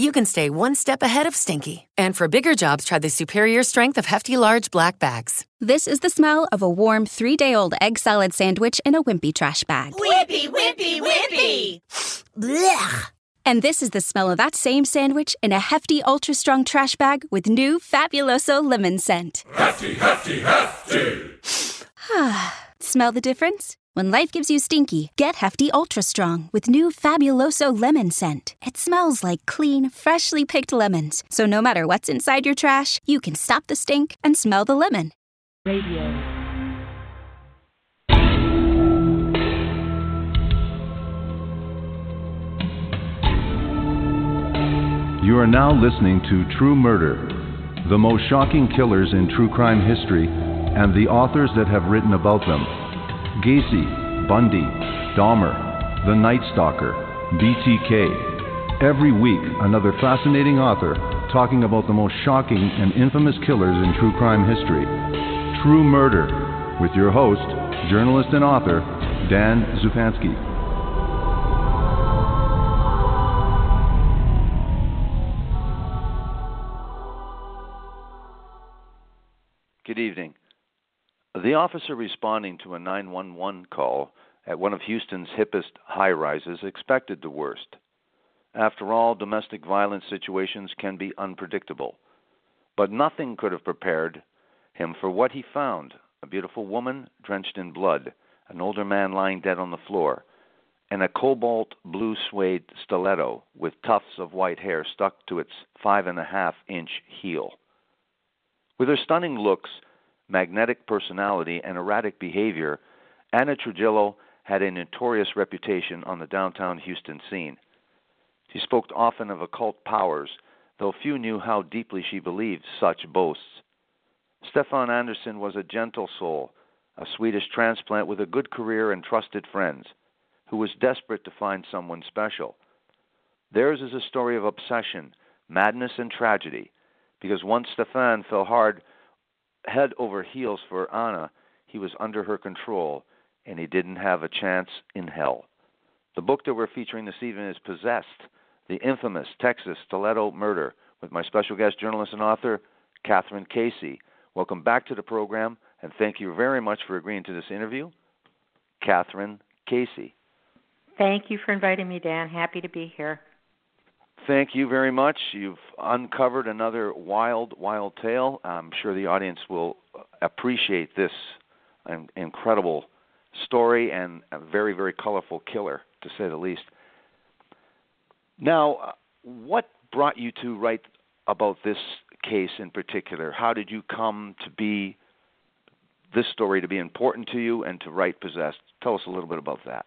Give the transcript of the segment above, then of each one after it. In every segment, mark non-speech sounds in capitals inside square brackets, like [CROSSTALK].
you can stay one step ahead of stinky. And for bigger jobs, try the superior strength of Hefty Large Black Bags. This is the smell of a warm three day old egg salad sandwich in a wimpy trash bag. Wimpy, wimpy, wimpy! Blech! And this is the smell of that same sandwich in a hefty, ultra strong trash bag with new Fabuloso lemon scent. Hefty, hefty, hefty! [SIGHS] Smell the difference? When life gives you stinky, get Hefty Ultra Strong with new Fabuloso lemon scent. It smells like clean, freshly picked lemons. So no matter what's inside your trash, you can stop the stink and smell the lemon. Radio. You are now listening to True Murder, the most shocking killers in true crime history, and the authors that have written about them. Gacy, Bundy, Dahmer, The Night Stalker, BTK. Every week, another fascinating author talking about the most shocking and infamous killers in true crime history. True Murder, with your host, journalist and author, Dan Zupansky. The officer responding to a 911 call at one of Houston's hippest high rises expected the worst. After all, domestic violence situations can be unpredictable. But nothing could have prepared him for what he found a beautiful woman drenched in blood, an older man lying dead on the floor, and a cobalt blue suede stiletto with tufts of white hair stuck to its five and a half inch heel. With her stunning looks, magnetic personality, and erratic behavior, Ana Trujillo had a notorious reputation on the downtown Houston scene. She spoke often of occult powers, though few knew how deeply she believed such boasts. Stefan Andersson was a gentle soul, a Swedish transplant with a good career and trusted friends, who was desperate to find someone special. Theirs is a story of obsession, madness, and tragedy, because once Stefan fell hard head over heels for Ana, he was under her control, and he didn't have a chance in hell. The book that we're featuring this evening is Possessed, the infamous Texas stiletto murder, with my special guest journalist and author, Kathryn Casey. Welcome back to the program, and thank you very much for agreeing to this interview. Kathryn Casey. Thank you for inviting me, Dan. Happy to be here. Thank you very much. You've uncovered another wild, wild tale. I'm sure the audience will appreciate this incredible story and a very, very colorful killer, to say the least. Now, what brought you to write about this case in particular? How did you come to be this story to be important to you and to write Possessed? Tell us a little bit about that.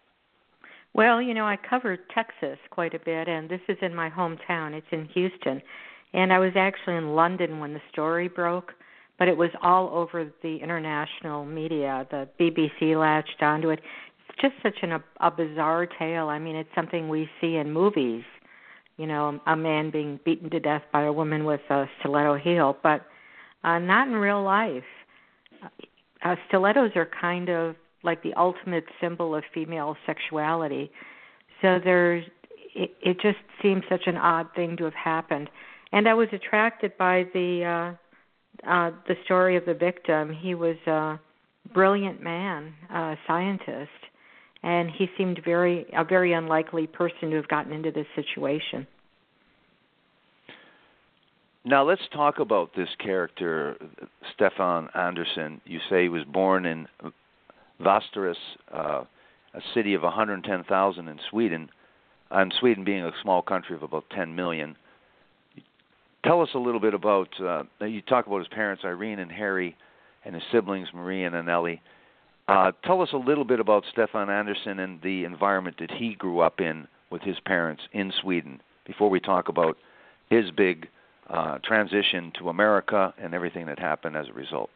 Well, you know, I covered Texas quite a bit, and this is in my hometown. It's in Houston. And I was actually in London when the story broke, but it was all over the international media. The BBC latched onto it. It's just such an, a, a bizarre tale. I mean, it's something we see in movies, you know, a man being beaten to death by a woman with a stiletto heel. But uh, not in real life. Uh, stilettos are kind of like the ultimate symbol of female sexuality. So there's it, it just seems such an odd thing to have happened. And I was attracted by the uh uh the story of the victim. He was a brilliant man, a scientist, and he seemed very a very unlikely person to have gotten into this situation. Now let's talk about this character, Stefan Andersson. You say he was born in Västerås, uh, a city of 110,000 in Sweden, and Sweden being a small country of about 10 million. Tell us a little bit about. Uh, you talk about his parents, Irene and Harry, and his siblings, Marie and Anneli. Uh, tell us a little bit about Stefan Andersson and the environment that he grew up in with his parents in Sweden before we talk about his big uh, transition to America and everything that happened as a result.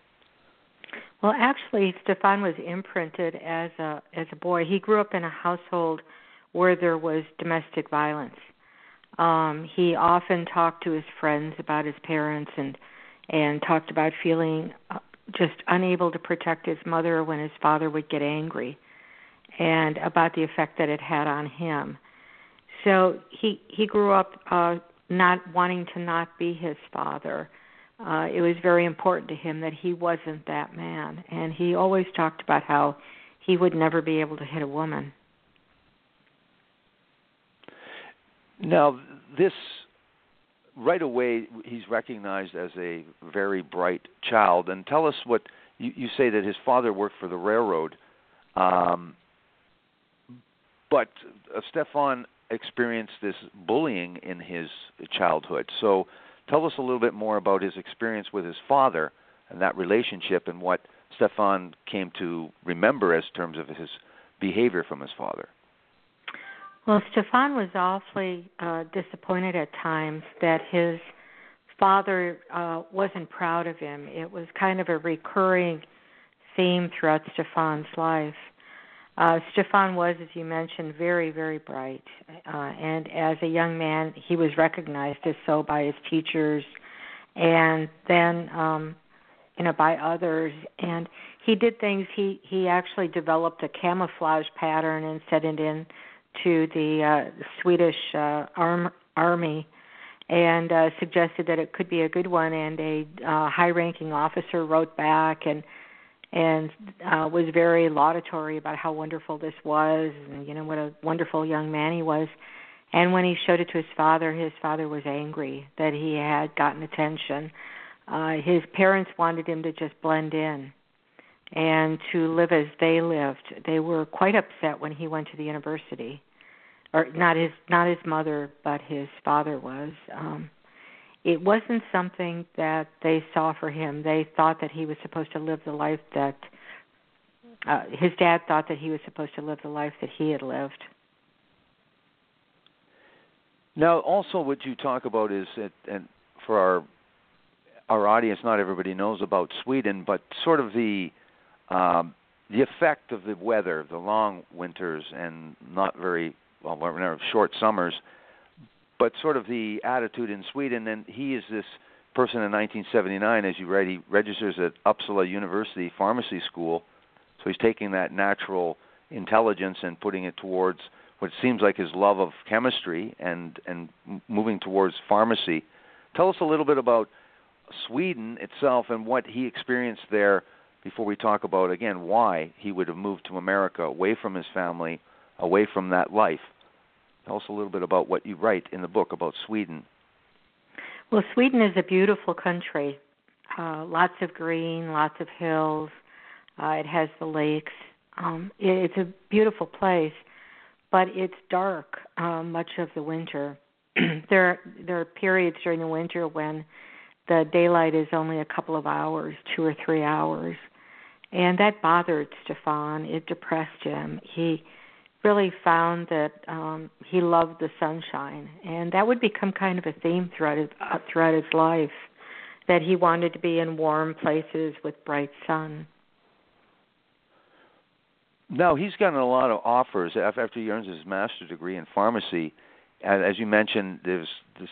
Well, actually, Stefan was imprinted as a as a boy. He grew up in a household where there was domestic violence. Um, he often talked to his friends about his parents and and talked about feeling uh, just unable to protect his mother when his father would get angry, and about the effect that it had on him. So he he grew up uh, not wanting to not be his father. Uh, it was very important to him that he wasn't that man, and he always talked about how he would never be able to hit a woman. Now, this right away he's recognized as a very bright child. And tell us what you, you say that his father worked for the railroad, um, but uh, Stefan experienced this bullying in his childhood. So tell us a little bit more about his experience with his father and that relationship and what Stefan came to remember as terms of his behavior from his father. Well, Stefan was awfully uh, disappointed at times that his father uh, wasn't proud of him. It was kind of a recurring theme throughout Stefan's life. Uh, Stefan was, as you mentioned, very, very bright. Uh, and as a young man, he was recognized as so by his teachers and then, um, you know, by others. And he did things, he, he actually developed a camouflage pattern and set it in to the uh, Swedish uh, arm, army and uh, suggested that it could be a good one. And a uh, high-ranking officer wrote back and and uh, was very laudatory about how wonderful this was, and you know what a wonderful young man he was. And when he showed it to his father, his father was angry that he had gotten attention. Uh, his parents wanted him to just blend in and to live as they lived. They were quite upset when he went to the university, or not his not his mother, but his father was. Um, it wasn't something that they saw for him. They thought that he was supposed to live the life that uh, his dad thought that he was supposed to live the life that he had lived. Now, also, what you talk about is that, and for our our audience, not everybody knows about Sweden, but sort of the um, the effect of the weather, the long winters and not very well, short summers, but sort of the attitude in Sweden. And he is this person in 1979, as you write, he registers at Uppsala University Pharmacy School. So he's taking that natural intelligence and putting it towards what seems like his love of chemistry and and moving towards pharmacy. Tell us a little bit about Sweden itself and what he experienced there before we talk about again why he would have moved to America away from his family, away from that life. Tell us a little bit about what you write in the book about Sweden. Well, Sweden is a beautiful country. Uh, lots of green, lots of hills. Uh, it has the lakes. Um, it, it's a beautiful place, but it's dark uh, much of the winter. [CLEARS THROAT] there, there are periods during the winter when the daylight is only a couple of hours, two or three hours, and that bothered Stefan. It depressed him. He really found that um, he loved the sunshine, and that would become kind of a theme throughout his uh, throughout his life. That he wanted to be in warm places with bright sun. Now he's gotten a lot of offers after he earns his master's degree in pharmacy. As you mentioned, there's this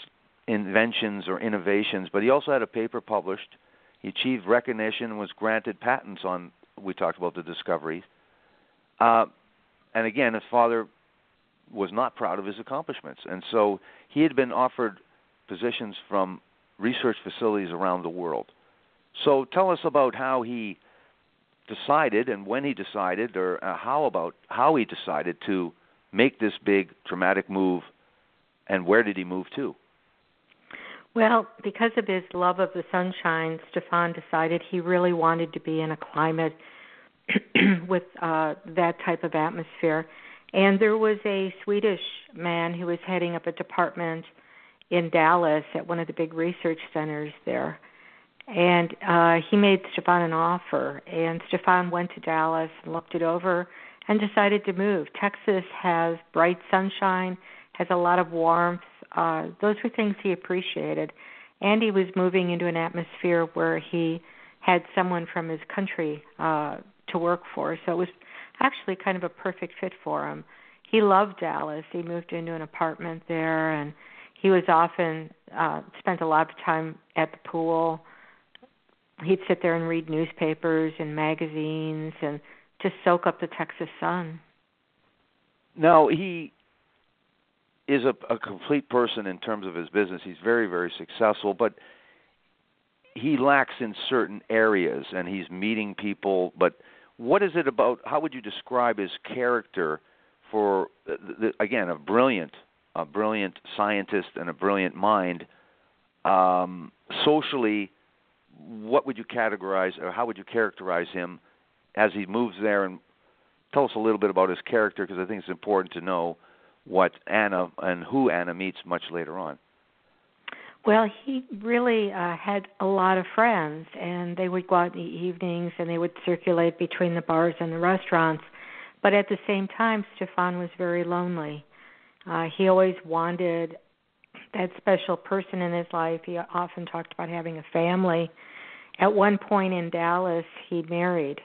inventions or innovations, but he also had a paper published He achieved recognition and was granted patents on. We talked about the discoveries. Uh, and again, his father was not proud of his accomplishments, and so he had been offered positions from research facilities around the world. So tell us about how he decided and when he decided, or uh, how about how he decided to make this big dramatic move, and where did he move to? Well, because of his love of the sunshine, Stefan decided he really wanted to be in a climate [CLEARS THROAT] with uh, that type of atmosphere. And there was a Swedish man who was heading up a department in Dallas at one of the big research centers there. And uh he made Stefan an offer and Stefan went to Dallas and looked it over and decided to move. Texas has bright sunshine, has a lot of warmth. Uh those were things he appreciated. And he was moving into an atmosphere where he had someone from his country uh to work for. So it was actually kind of a perfect fit for him. He loved Dallas. He moved into an apartment there and he was often uh spent a lot of time at the pool he'd sit there and read newspapers and magazines and just soak up the texas sun now he is a, a complete person in terms of his business he's very very successful but he lacks in certain areas and he's meeting people but what is it about how would you describe his character for the, again a brilliant a brilliant scientist and a brilliant mind. Um, socially, what would you categorize, or how would you characterize him as he moves there? And tell us a little bit about his character, because I think it's important to know what Ana and who Ana meets much later on. Well, he really uh, had a lot of friends, and they would go out in the evenings and they would circulate between the bars and the restaurants. But at the same time, Stefan was very lonely. Uh, he always wanted that special person in his life. He often talked about having a family. At one point in Dallas, he married,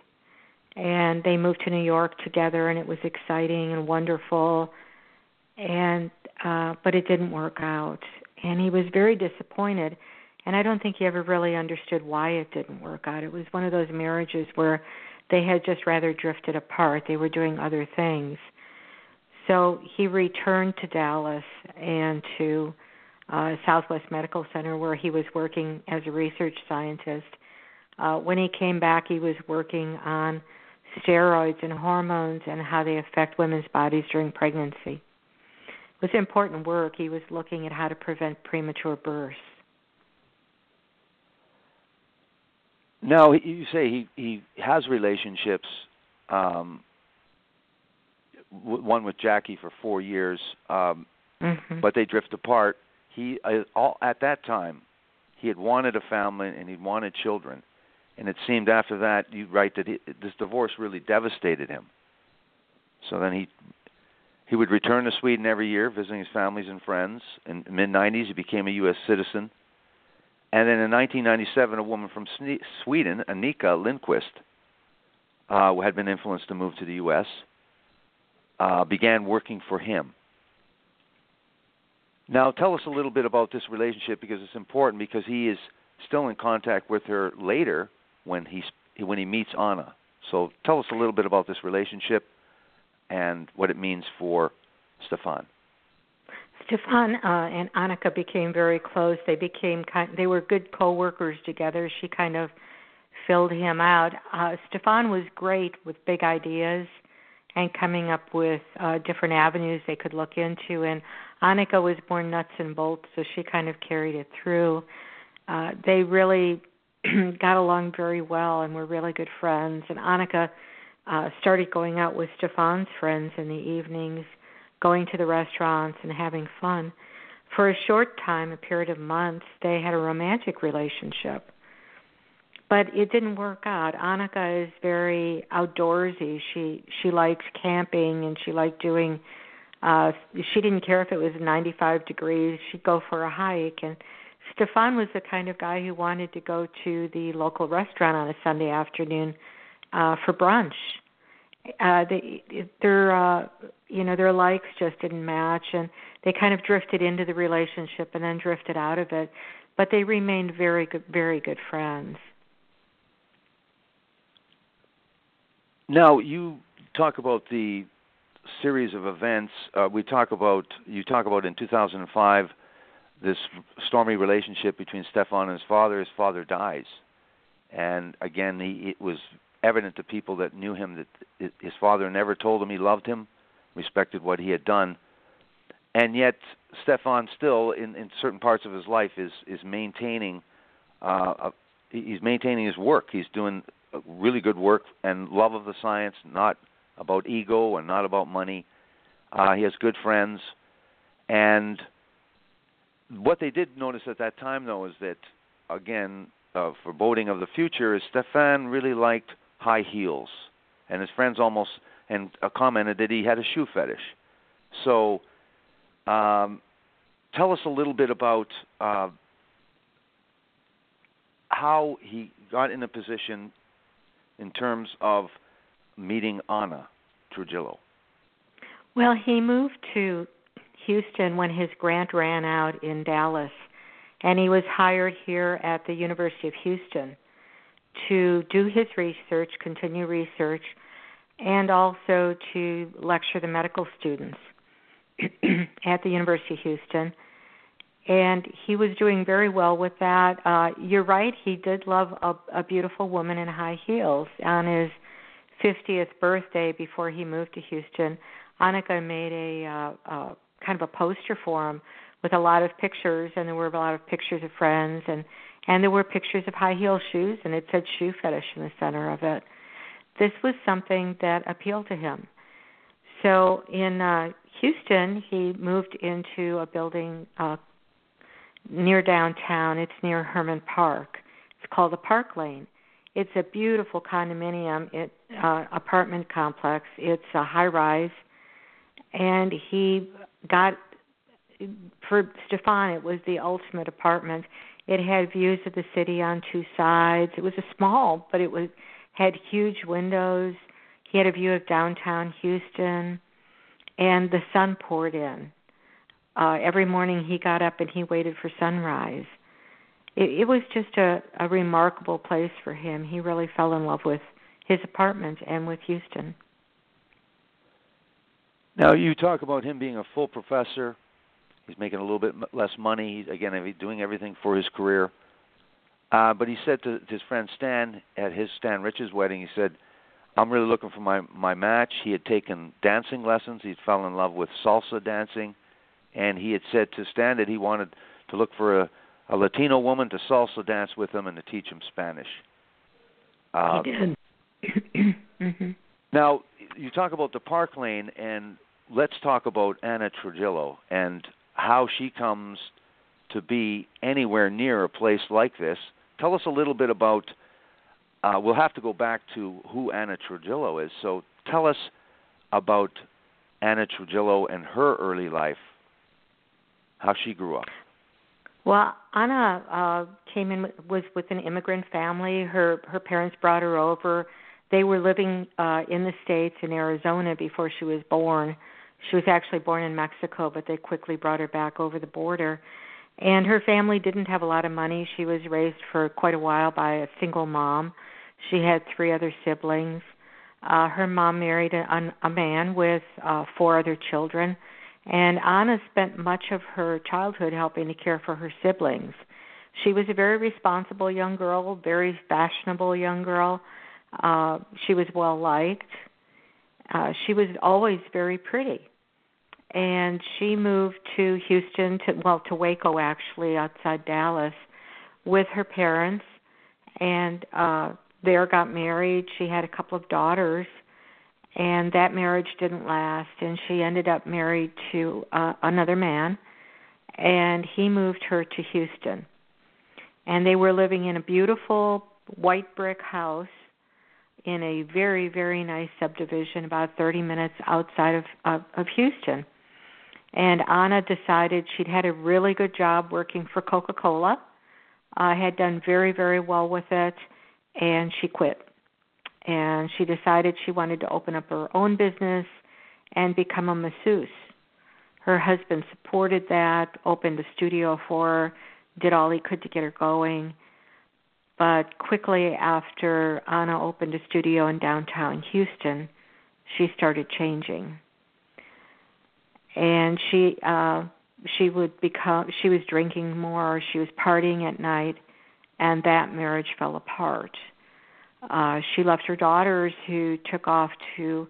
and they moved to New York together, and it was exciting and wonderful. And uh, but it didn't work out, and he was very disappointed. And I don't think he ever really understood why it didn't work out. It was one of those marriages where they had just rather drifted apart. They were doing other things so he returned to Dallas and to uh, Southwest Medical Center, where he was working as a research scientist. Uh, when he came back, he was working on steroids and hormones and how they affect women's bodies during pregnancy. Was important work. He was looking at how to prevent premature births. Now you say he he has relationships um, one with Jackie for four years, um, mm-hmm. but they drift apart. He uh, all, at that time he had wanted a family and he wanted children, and it seemed after that you write that he, this divorce really devastated him. So then he he would return to Sweden every year, visiting his families and friends. In mid 90s, he became a U.S. citizen. And then in 1997, a woman from Sweden, Annika Lindquist, uh, who had been influenced to move to the U.S uh, began working for him. Now, tell us a little bit about this relationship because it's important because he is still in contact with her later when he when he meets Anna. So, tell us a little bit about this relationship and what it means for Stefan. Stefan uh, and Annika became very close. They became kind. They were good co-workers together. She kind of filled him out. Uh, Stefan was great with big ideas and coming up with uh, different avenues they could look into. And Annika was more nuts and bolts, so she kind of carried it through. Uh, they really [CLEARS THROAT] got along very well and were really good friends. And Annika uh, started going out with Stefan's friends in the evenings, going to the restaurants and having fun. For a short time, a period of months, they had a romantic relationship but it didn't work out. Annika is very outdoorsy. She she likes camping and she liked doing uh she didn't care if it was 95 degrees. She'd go for a hike and Stefan was the kind of guy who wanted to go to the local restaurant on a Sunday afternoon uh, for brunch. Uh, they, their, uh, you know, their likes just didn't match, and they kind of drifted into the relationship and then drifted out of it. But they remained very good, very good friends. Now you talk about the series of events. Uh, we talk about you talk about in 2005 this stormy relationship between Stefan and his father. His father dies, and again he it was evident to people that knew him that his father never told him he loved him, respected what he had done, and yet Stefan still, in, in certain parts of his life, is is maintaining. Uh, a, he's maintaining his work. He's doing really good work and love of the science, not about ego and not about money. Uh, he has good friends, and what they did notice at that time, though, is that again, uh, foreboding of the future, is Stefan really liked high heels, and his friends almost and uh, commented that he had a shoe fetish. So, um, tell us a little bit about uh, how he got in a position in terms of meeting Ana Trujillo. Well, he moved to Houston when his grant ran out in Dallas, and he was hired here at the University of Houston to do his research, continue research, and also to lecture the medical students [CLEARS THROAT] at the University of Houston. And he was doing very well with that. Uh, you're right, he did love a, a beautiful woman in high heels. On his 50th birthday, before he moved to Houston, Annika made a uh, uh, kind of a poster for him with a lot of pictures, and there were a lot of pictures of friends, and and there were pictures of high heel shoes, and it said shoe fetish in the center of it. This was something that appealed to him. So in uh, Houston, he moved into a building uh, near downtown. It's near Hermann Park. It's called the Park Lane. It's a beautiful condominium it, uh, apartment complex. It's a high rise, and he got for Stefan. It was the ultimate apartment. It had views of the city on two sides. It was a small, but it was had huge windows. He had a view of downtown Houston, and the sun poured in. Uh, every morning he got up and he waited for sunrise. It, it was just a, a remarkable place for him. He really fell in love with his apartment and with Houston. Now you talk about him being a full professor. He's making a little bit less money. He's, again, he's doing everything for his career. Uh, but he said to, to his friend Stan at his Stan Rich's wedding, he said, "I'm really looking for my my match." He had taken dancing lessons. He'd fell in love with salsa dancing, and he had said to Stan that he wanted to look for a, a Latino woman to salsa dance with him and to teach him Spanish. Uh, he did. [CLEARS THROAT] mm-hmm. Now you talk about the Park Lane, and let's talk about Ana Trujillo and how she comes to be anywhere near a place like this. Tell us a little bit about. Uh, we'll have to go back to who Ana Trujillo is. So tell us about Ana Trujillo and her early life, how she grew up. Well, Ana uh, came in was with an immigrant family. Her her parents brought her over. They were living uh, in the states in Arizona before she was born. She was actually born in Mexico, but they quickly brought her back over the border. And her family didn't have a lot of money. She was raised for quite a while by a single mom. She had three other siblings. Uh, her mom married a, a man with uh, four other children, and Ana spent much of her childhood helping to care for her siblings. She was a very responsible young girl, very fashionable young girl. Uh, she was well liked. Uh, she was always very pretty and she moved to Houston to well to Waco actually outside Dallas with her parents. And uh there got married. She had a couple of daughters and that marriage didn't last. And she ended up married to uh, another man and he moved her to Houston. And they were living in a beautiful white brick house in a very very nice subdivision about 30 minutes outside of of, of Houston and Ana decided she'd had a really good job working for Coca Cola, uh, had done very, very well with it, and she quit. And she decided she wanted to open up her own business and become a masseuse. Her husband supported that, opened a studio for her, did all he could to get her going. but quickly after Ana opened a studio in downtown Houston, she started changing. And she uh she would become she was drinking more, she was partying at night, and that marriage fell apart. Uh she left her daughters who took off to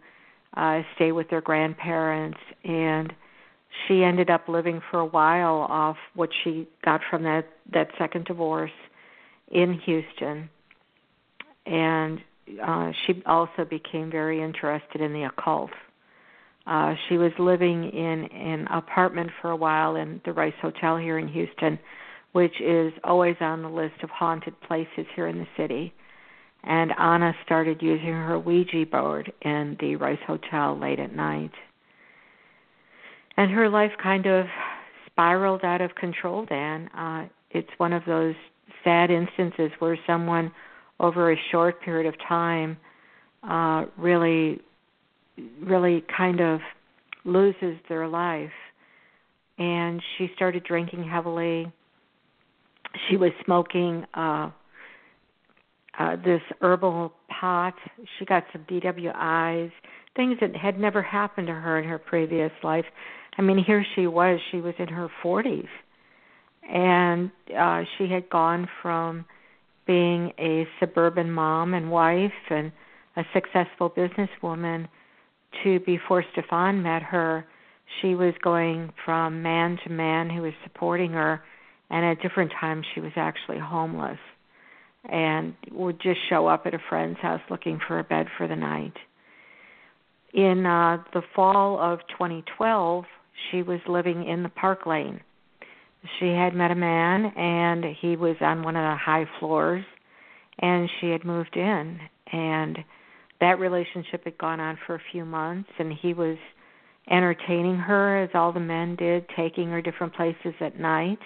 uh stay with their grandparents and she ended up living for a while off what she got from that that second divorce in Houston and uh she also became very interested in the occult uh she was living in an apartment for a while in the Rice Hotel here in Houston which is always on the list of haunted places here in the city. And Ana started using her Ouija board in the Rice Hotel late at night. And her life kind of spiraled out of control dan uh it's one of those sad instances where someone over a short period of time uh really really kind of loses their life. And she started drinking heavily. She was smoking uh uh this herbal pot. She got some DWIs things that had never happened to her in her previous life. I mean, here she was, she was in her 40s. And uh she had gone from being a suburban mom and wife and a successful businesswoman to before Stefan met her, she was going from man to man who was supporting her and at different times she was actually homeless and would just show up at a friend's house looking for a bed for the night. In uh the fall of 2012, she was living in the park lane. She had met a man and he was on one of the high floors and she had moved in and that relationship had gone on for a few months and he was entertaining her as all the men did, taking her different places at night.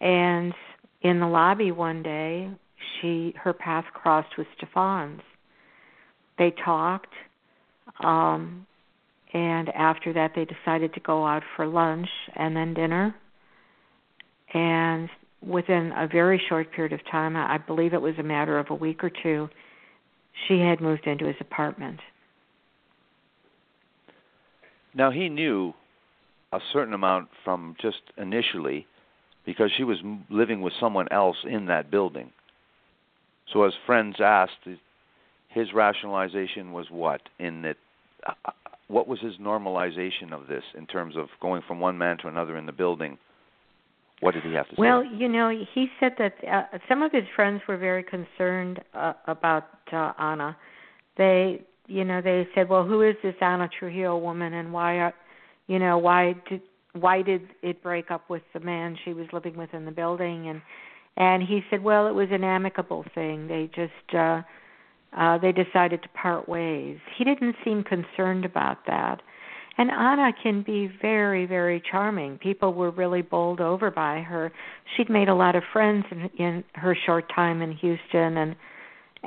And in the lobby one day, she her path crossed with Stefan's. They talked. Um and after that they decided to go out for lunch and then dinner and within a very short period of time i believe it was a matter of a week or two she had moved into his apartment now he knew a certain amount from just initially because she was living with someone else in that building so as friends asked his rationalization was what in that uh, uh, what was his normalization of this in terms of going from one man to another in the building? What did he have to say? Well, you know, he said that uh, some of his friends were very concerned uh, about uh, Ana. They, you know, they said, "Well, who is this Ana Trujillo woman, and why, are, you know, why did why did it break up with the man she was living with in the building?" And and he said, "Well, it was an amicable thing. They just." uh uh, they decided to part ways. He didn't seem concerned about that. And Ana can be very, very charming. People were really bowled over by her. She'd made a lot of friends in, in her short time in Houston, and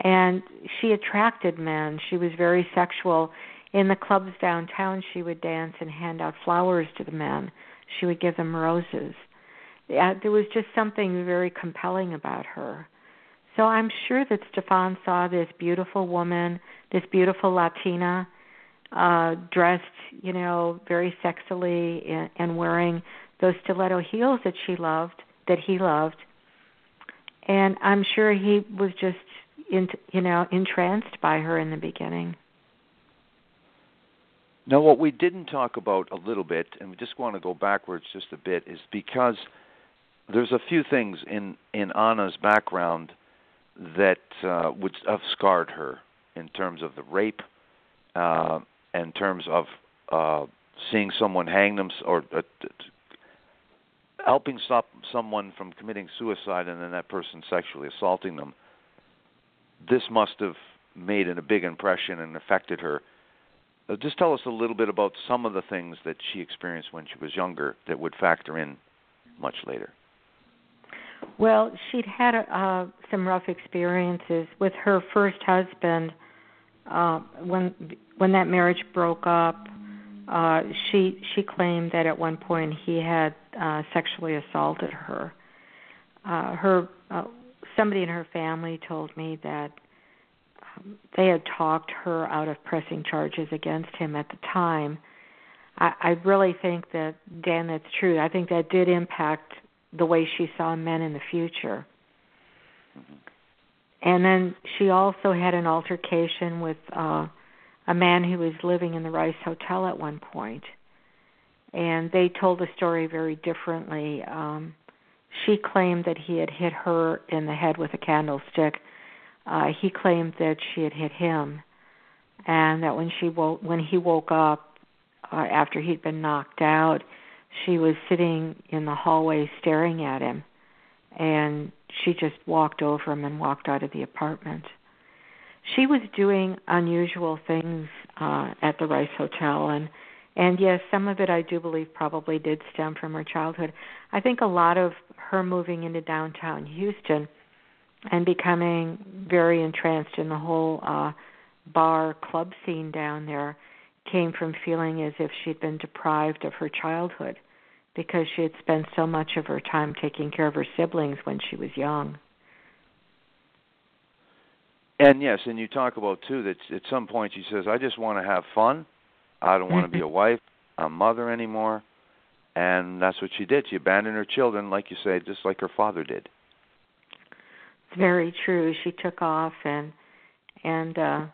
and she attracted men. She was very sexual. In the clubs downtown, she would dance and hand out flowers to the men. She would give them roses. Yeah, there was just something very compelling about her. So I'm sure that Stefan saw this beautiful woman, this beautiful Latina, uh, dressed, you know, very sexily and, wearing those stiletto heels that she loved, that he loved. And I'm sure he was just, in, you know, entranced by her in the beginning. Now, what we didn't talk about a little bit, and we just want to go backwards just a bit, is because there's a few things in in Ana's background that uh, would have scarred her in terms of the rape, uh, in terms of uh, seeing someone hang them or uh, helping stop someone from committing suicide and then that person sexually assaulting them. This must have made a big impression and affected her. Uh, just tell us a little bit about some of the things that she experienced when she was younger that would factor in much later. Well, she'd had uh, some rough experiences with her first husband. Uh, when when that marriage broke up, uh, she she claimed that at one point he had uh, sexually assaulted her. Uh, her uh, somebody in her family told me that um, they had talked her out of pressing charges against him at the time. I, I really think that Dan, that's true. I think that did impact the way she saw men in the future. Mm-hmm. And then she also had an altercation with uh a man who was living in the Rice Hotel at one. And they told the story very differently. Um she claimed that he had hit her in the head with a candlestick. Uh he claimed that she had hit him and that when she woke when he woke up uh, after he'd been knocked out, she was sitting in the hallway staring at him and she just walked over him and walked out of the apartment. She was doing unusual things uh at the Rice Hotel and and yes, some of it I do believe probably did stem from her childhood. I think a lot of her moving into downtown Houston and becoming very entranced in the whole uh bar club scene down there came from feeling as if she'd been deprived of her childhood because she had spent so much of her time taking care of her siblings when she was young. And yes, and you talk about too that at some point she says, "I just want to have fun. I don't want to be a wife, a mother anymore." And that's what she did. She abandoned her children, like you say, just like her father did. It's very true. She took off and and uh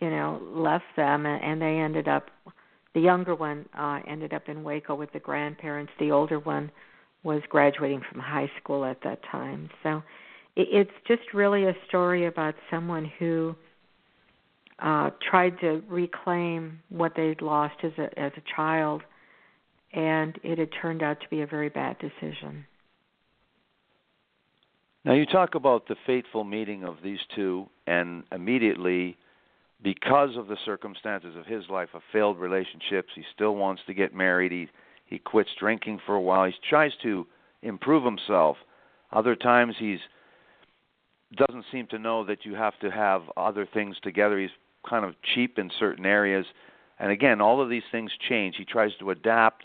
you know left them, and they ended up the younger one uh, ended up in Waco with the grandparents. The older one was graduating from high school at that time. So it's just really a story about someone who uh, tried to reclaim what they'd lost as a as a child, and it had turned out to be a very bad decision. Now you talk about the fateful meeting of these two, and immediately because of the circumstances of his life of failed relationships, he still wants to get married. He he quits drinking for a while. He tries to improve himself. Other times he's doesn't seem to know that you have to have other things together. He's kind of cheap in certain areas. And again, all of these things change. He tries to adapt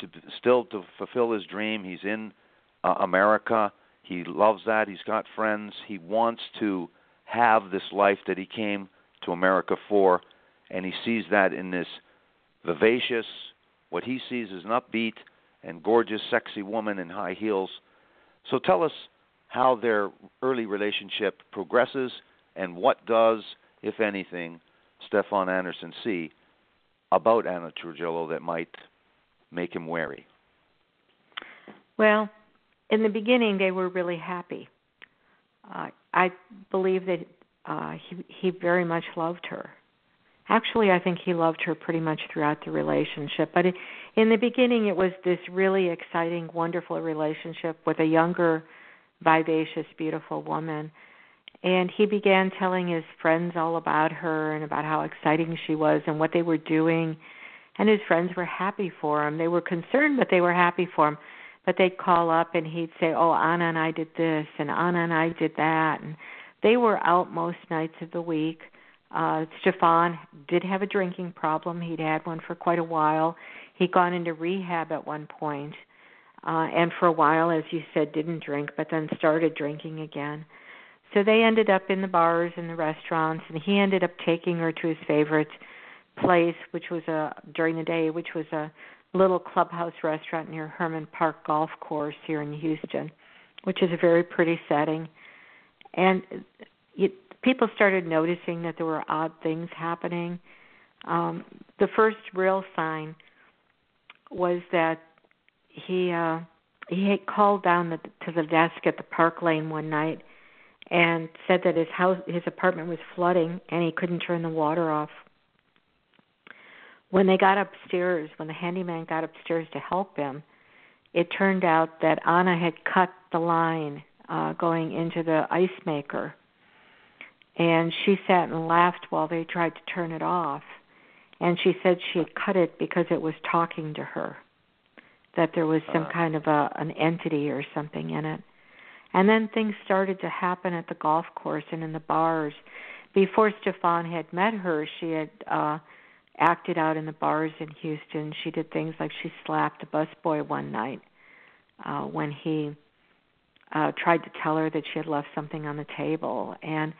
to still to fulfill his dream. He's in uh, America. He loves that. He's got friends. He wants to have this life that he came to America for, and he sees that in this vivacious, what he sees as an upbeat and gorgeous, sexy woman in high heels. So tell us how their early relationship progresses and what does, if anything, Stefan Andersson see about Ana Trujillo that might make him wary? Well, in the beginning, they were really happy. Uh, I believe that uh, he he very much loved her. Actually, I think he loved her pretty much throughout the relationship. But in the beginning, it was this really exciting, wonderful relationship with a younger, vivacious, beautiful woman. And he began telling his friends all about her and about how exciting she was and what they were doing. And his friends were happy for him. They were concerned, but they were happy for him. But they'd call up and he'd say, "Oh, Ana and I did this, and Ana and I did that," and they were out most nights of the week. Uh, Stefan did have a drinking problem. He'd had one for quite a while. He'd gone into rehab at one point, uh, and for a while, as you said, didn't drink, but then started drinking again. So they ended up in the bars and the restaurants, and he ended up taking her to his favorite place, which was a during the day, which was a little clubhouse restaurant near Hermann Park Golf Course here in Houston, which is a very pretty setting and it, people started noticing that there were odd things happening. Um, the first real sign was that he uh, he had called down the, to the desk at the Park Lane one night and said that his house his apartment was flooding and he couldn't turn the water off. When they got upstairs, when the handyman got upstairs to help him, it turned out that Ana had cut the line uh, going into the ice maker. And she sat and laughed while they tried to turn it off. And she said she had cut it because it was talking to her, that there was some uh, kind of a an entity or something in it. And then things started to happen at the golf course and in the bars. Before Stefan had met her, she had uh acted out in the bars in Houston. She did things like she slapped a busboy one night uh when he uh, tried to tell her that she had left something on the table, and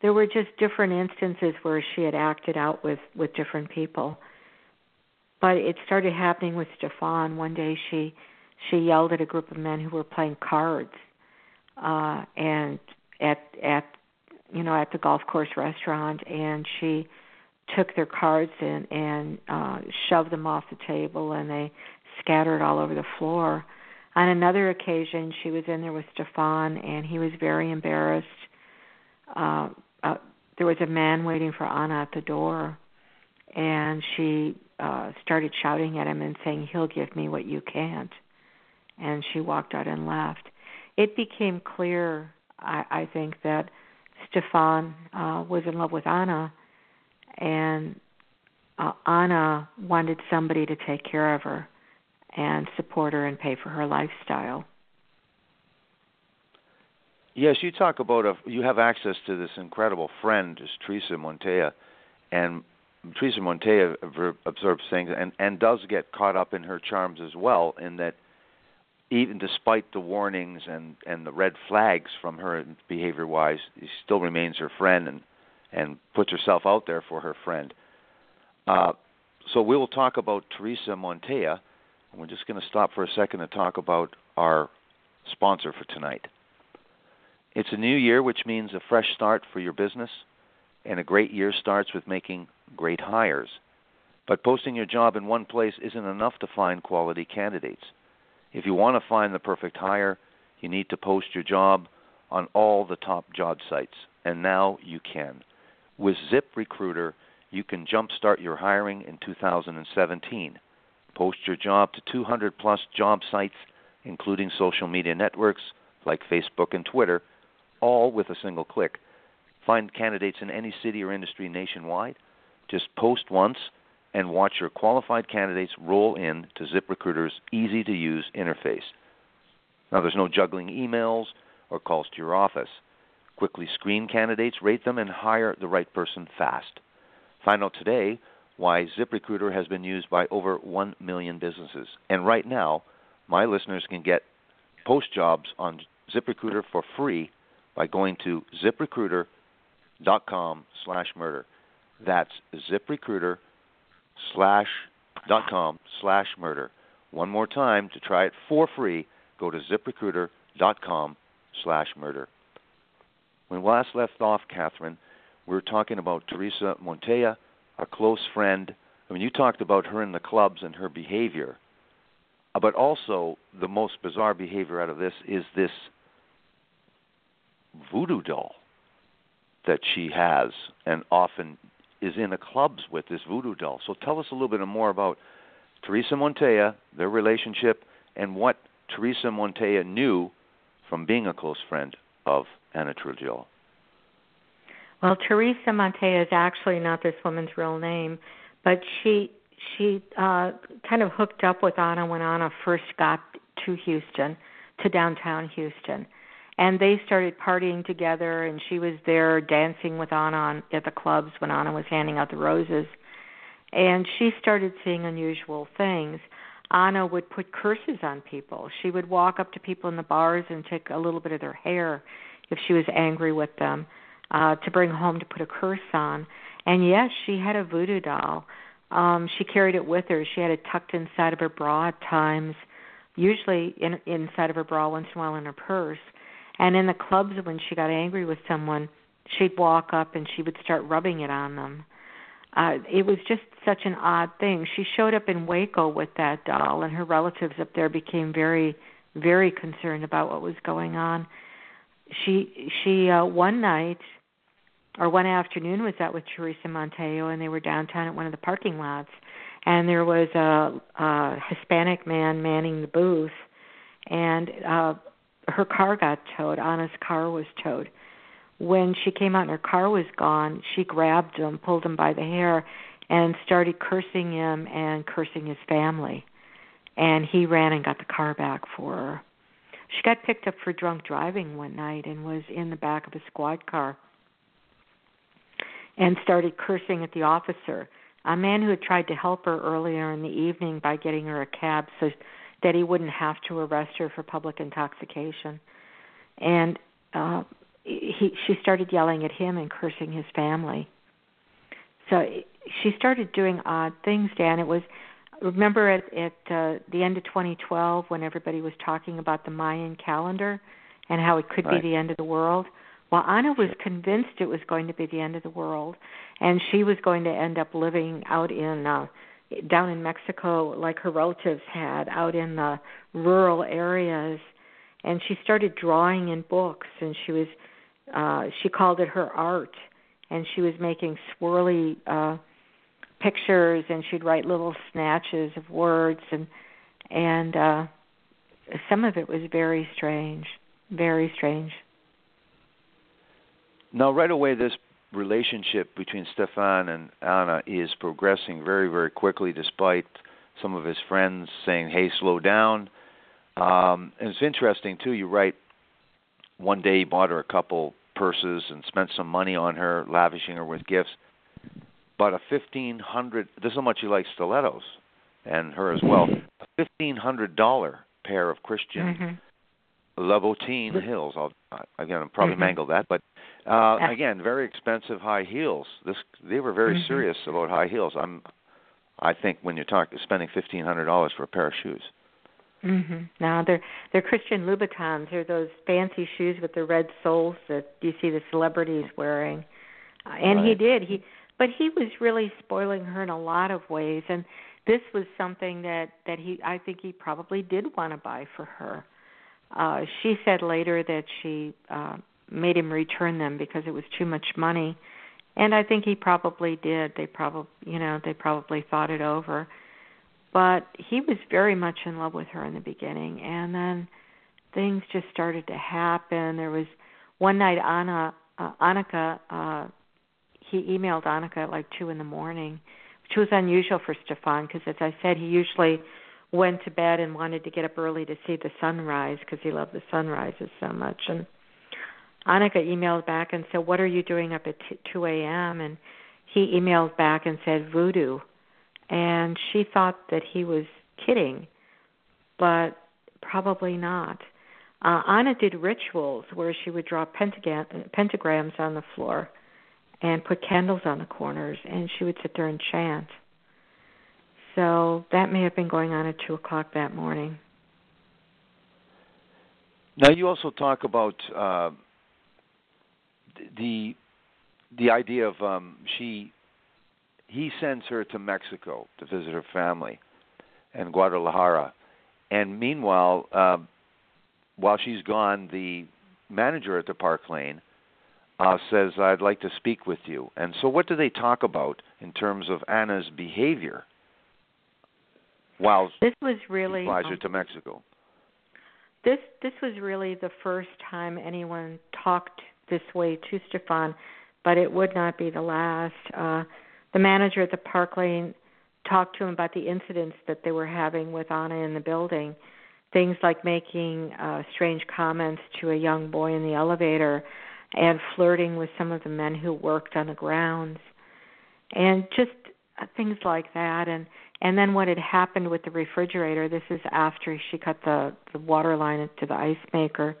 there were just different instances where she had acted out with with different people. But it started happening with Stefan. One day she she yelled at a group of men who were playing cards, uh, and at at you know at the golf course restaurant, and she took their cards and and uh shoved them off the table and they scattered all over the floor. On another occasion, she was in there with Stefan and he was very embarrassed. Uh, uh there was a man waiting for Ana at the door and she uh started shouting at him and saying he'll give me what you can't. And she walked out and left. It became clear I I think that Stefan uh was in love with Ana and uh, Ana wanted somebody to take care of her and support her and pay for her lifestyle. Yes, you talk about a, you have access to this incredible friend, is Teresa Montoya, and Teresa Montoya observes things and and does get caught up in her charms as well. In that, even despite the warnings and and the red flags from her behavior wise, she still remains her friend and and puts herself out there for her friend. Uh, so we will talk about Teresa Montoya. We're just going to stop for a second to talk about our sponsor for tonight. It's a new year, which means a fresh start for your business, and a great year starts with making great hires. But posting your job in one place isn't enough to find quality candidates. If you want to find the perfect hire, you need to post your job on all the top job sites, and now you can. With ZipRecruiter, you can jumpstart your hiring in 2017. Post your job to 200 plus job sites, including social media networks like Facebook and Twitter, all with a single click. Find candidates in any city or industry nationwide. Just post once and watch your qualified candidates roll in to ZipRecruiter's easy to use interface. Now, there's no juggling emails or calls to your office. Quickly screen candidates, rate them, and hire the right person fast. Find out today why ZipRecruiter has been used by over 1 million businesses. And right now, my listeners can get post jobs on ZipRecruiter for free by going to ziprecruiter.com slash murder. That's ziprecruiter slash dot com slash murder. One more time to try it for free, go to ziprecruiter.com slash murder. When last left off, Kathryn, we were talking about Teresa Montoya, a close friend. I mean, you talked about her in the clubs and her behavior, uh, but also the most bizarre behavior out of this is this voodoo doll that she has and often is in the clubs with this voodoo doll. So tell us a little bit more about Teresa Montoya, their relationship, and what Teresa Montoya knew from being a close friend of Ana Trujillo. Well, Teresa Montoya is actually not this woman's real name, but she she uh kind of hooked up with Ana when Ana first got to Houston, to downtown Houston. And they started partying together and she was there dancing with Ana at the clubs when Ana was handing out the roses. And she started seeing unusual things. Ana would put curses on people. She would walk up to people in the bars and take a little bit of their hair if she was angry with them uh to bring home to put a curse on. And yes, she had a voodoo doll. Um she carried it with her. She had it tucked inside of her bra at times, usually in inside of her bra once in a while in her purse. And in the clubs when she got angry with someone, she'd walk up and she would start rubbing it on them. Uh it was just such an odd thing. She showed up in Waco with that doll and her relatives up there became very very concerned about what was going on. She she uh one night or one afternoon was out with Teresa Montoya and they were downtown at one of the parking lots and there was a, a Hispanic man manning the booth and uh her car got towed. Ana's car was towed. When she came out and her car was gone, she grabbed him, pulled him by the hair, and started cursing him and cursing his family. And he ran and got the car back for her. She got picked up for drunk driving one night and was in the back of a squad car and started cursing at the officer, a man who had tried to help her earlier in the evening by getting her a cab so that he wouldn't have to arrest her for public intoxication. and uh, he she started yelling at him and cursing his family. So she started doing odd things, Dan. It was remember at at uh, the end of 2012 when everybody was talking about the Mayan calendar and how it could right. be the end of the world. Well, Ana was convinced it was going to be the end of the world, and she was going to end up living out in uh, down in Mexico, like her relatives had, out in the rural areas. And she started drawing in books, and she was uh, she called it her art, and she was making swirly uh, pictures, and she'd write little snatches of words, and and uh, some of it was very strange, very strange. Now, right away, this relationship between Stefan and Ana is progressing very, very quickly, despite some of his friends saying, "Hey, slow down." Um, and it's interesting too. You write one day he bought her a couple purses and spent some money on her, lavishing her with gifts. But a fifteen hundred. This is how much he likes stilettos, and her as well. A fifteen hundred dollar pair of Christian mm-hmm. Louboutin heels. I'll again, I'll probably mm-hmm. mangle that, but uh, again, very expensive high heels. This they were very mm-hmm. serious about high heels. I'm, I think when you talk spending fifteen hundred dollars for a pair of shoes. Mhm. Now they're they're Christian Louboutins. They're those fancy shoes with the red soles that you see the celebrities wearing. Uh, and right. he did. He but he was really spoiling her in a lot of ways and this was something that that he I think he probably did want to buy for her. Uh she said later that she uh made him return them because it was too much money. And I think he probably did. They probably, you know, they probably thought it over but he was very much in love with her in the beginning, and then things just started to happen. There was one night Ana uh, Annika uh he emailed Annika at like two in the morning, which was unusual for Stefan because, as I said, he usually went to bed and wanted to get up early to see the sunrise because he loved the sunrises so much. And Annika emailed back and said, "What are you doing up at t- 2 a.m.?" And he emailed back and said, "Voodoo." and she thought that he was kidding, but probably not. Uh, Ana did rituals where she would draw pentagram, pentagrams on the floor and put candles on the corners, and she would sit there and chant. So that may have been going on at two o'clock that morning. Now you also talk about uh, the the idea of um, she he sends her to Mexico to visit her family and Guadalajara. And meanwhile, uh, while she's gone, the manager at the Park Lane uh, says, "I'd like to speak with you." And so, what do they talk about in terms of Ana's behavior while this was really flies um, to Mexico? This this was really the first time anyone talked this way to Stefan, but it would not be the last. Uh, the manager at the Park Lane talked to him about the incidents that they were having with Ana in the building. Things like making uh, strange comments to a young boy in the elevator and flirting with some of the men who worked on the grounds and just things like that and and then what had happened with the refrigerator this is after she cut the the water line to the ice maker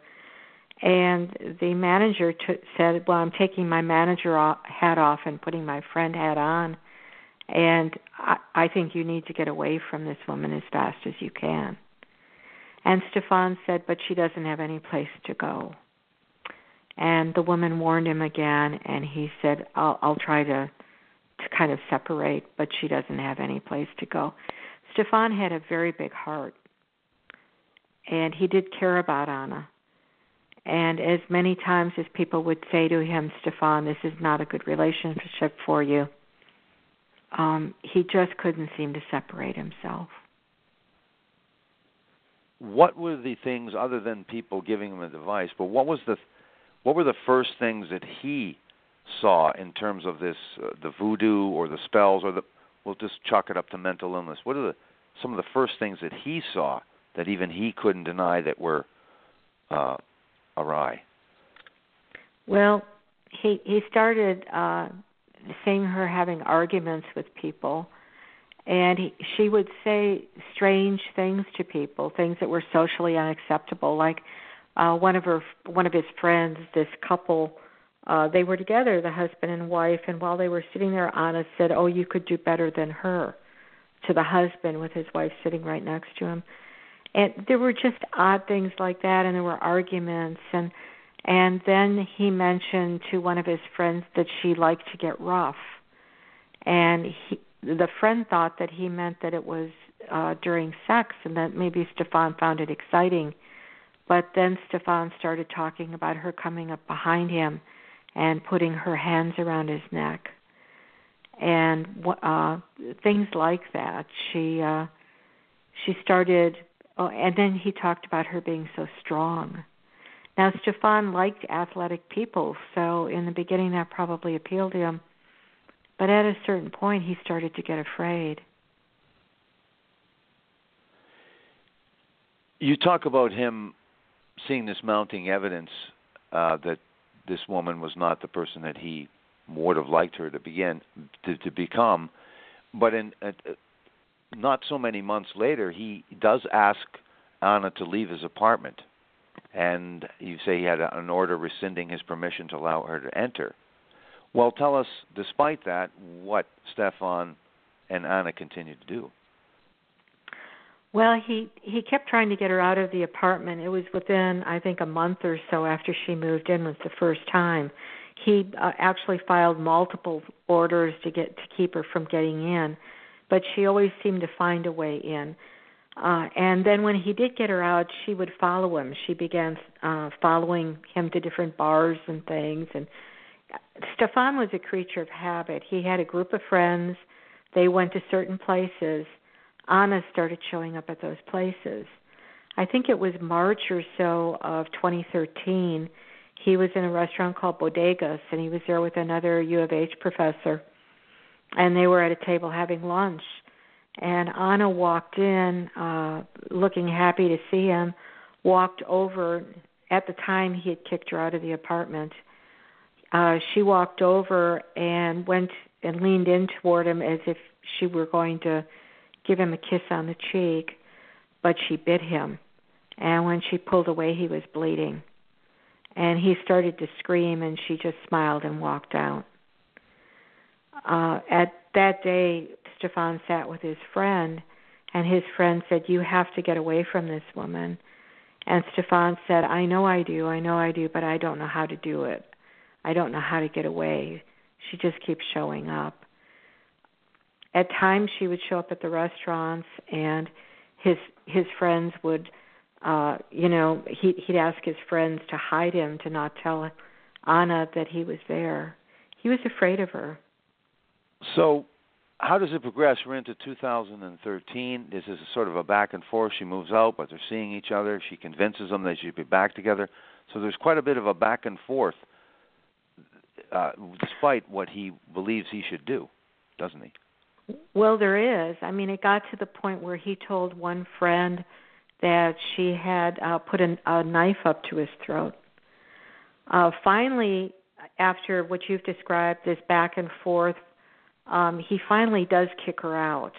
and the manager t- said, "Well, I'm taking my manager hat off and putting my friend hat on, and I, I think you need to get away from this woman as fast as you can." And Stefan said, "But she doesn't have any place to go." And the woman warned him again, and he said, "I'll, I'll try to to kind of separate, but she doesn't have any place to go." Stefan had a very big heart, and he did care about Ana and as many times as people would say to him, Stefan, this is not a good relationship for you, um, he just couldn't seem to separate himself. What were the things other than people giving him advice? But what was the what were the first things that he saw in terms of this uh, the voodoo or the spells or the we'll just chalk it up to mental illness. What are the some of the first things that he saw that even he couldn't deny that were uh, awry? Well, he he started uh seeing her having arguments with people and he, she would say strange things to people, things that were socially unacceptable like uh, one of her one of his friends, this couple, uh, they were together, the husband and wife, and while they were sitting there, Ana said, "Oh, you could do better than her," to the husband with his wife sitting right next to him. And there were just odd things like that, and there were arguments, and and then he mentioned to one of his friends that she liked to get rough, and he, the friend thought that he meant that it was uh, during sex, and that maybe Stefan found it exciting but then Stefan started talking about her coming up behind him and putting her hands around his neck. And uh things like that. She uh she started oh and then he talked about her being so strong. Now stefan liked athletic people so in the beginning that probably appealed to him. But at a certain point he started to get afraid. You talk about him seeing this mounting evidence uh, that this woman was not the person that he would have liked her to begin to, to become, but in uh, not so many months later, he does ask Ana to leave his apartment, and you say he had an order rescinding his permission to allow her to enter. Well, tell us, despite that, what Stefan and Ana continued to do. Well, he he kept trying to get her out of the apartment. It was within I think a month or so after she moved in was the first time. He uh, actually filed multiple orders to get to keep her from getting in, but she always seemed to find a way in. Uh and then when he did get her out, she would follow him. She began uh following him to different bars and things and Stefan was a creature of habit. He had a group of friends. They went to certain places Ana started showing up at those places. I think it was March or so of 2013. He was in a restaurant called Bodegas, and he was there with another U of H professor, and they were at a table having lunch. And Ana walked in, uh, looking happy to see him. Walked over. At the time, he had kicked her out of the apartment. Uh, she walked over and went and leaned in toward him as if she were going to give him a kiss on the cheek, but she bit him. And when she pulled away, he was bleeding. And he started to scream, and she just smiled and walked out. Uh, at that day, Stefan sat with his friend, and his friend said, You have to get away from this woman. And Stefan said, I know I do, I know I do, but I don't know how to do it. I don't know how to get away. She just keeps showing up at times she would show up at the restaurants and his his friends would uh you know he he'd ask his friends to hide him to not tell Ana that he was there. He was afraid of her. So how does it progress? We're into 2013. This is sort of a back and forth. She moves out, but they're seeing each other. She convinces them they should be back together. So there's quite a bit of a back and forth, uh, despite what he believes he should do, doesn't he? Well, there is. I mean, it got to the point where he told one friend that she had uh, put an, a knife up to his throat. Uh, finally, after what you've described, this back and forth, um, he finally does kick her out.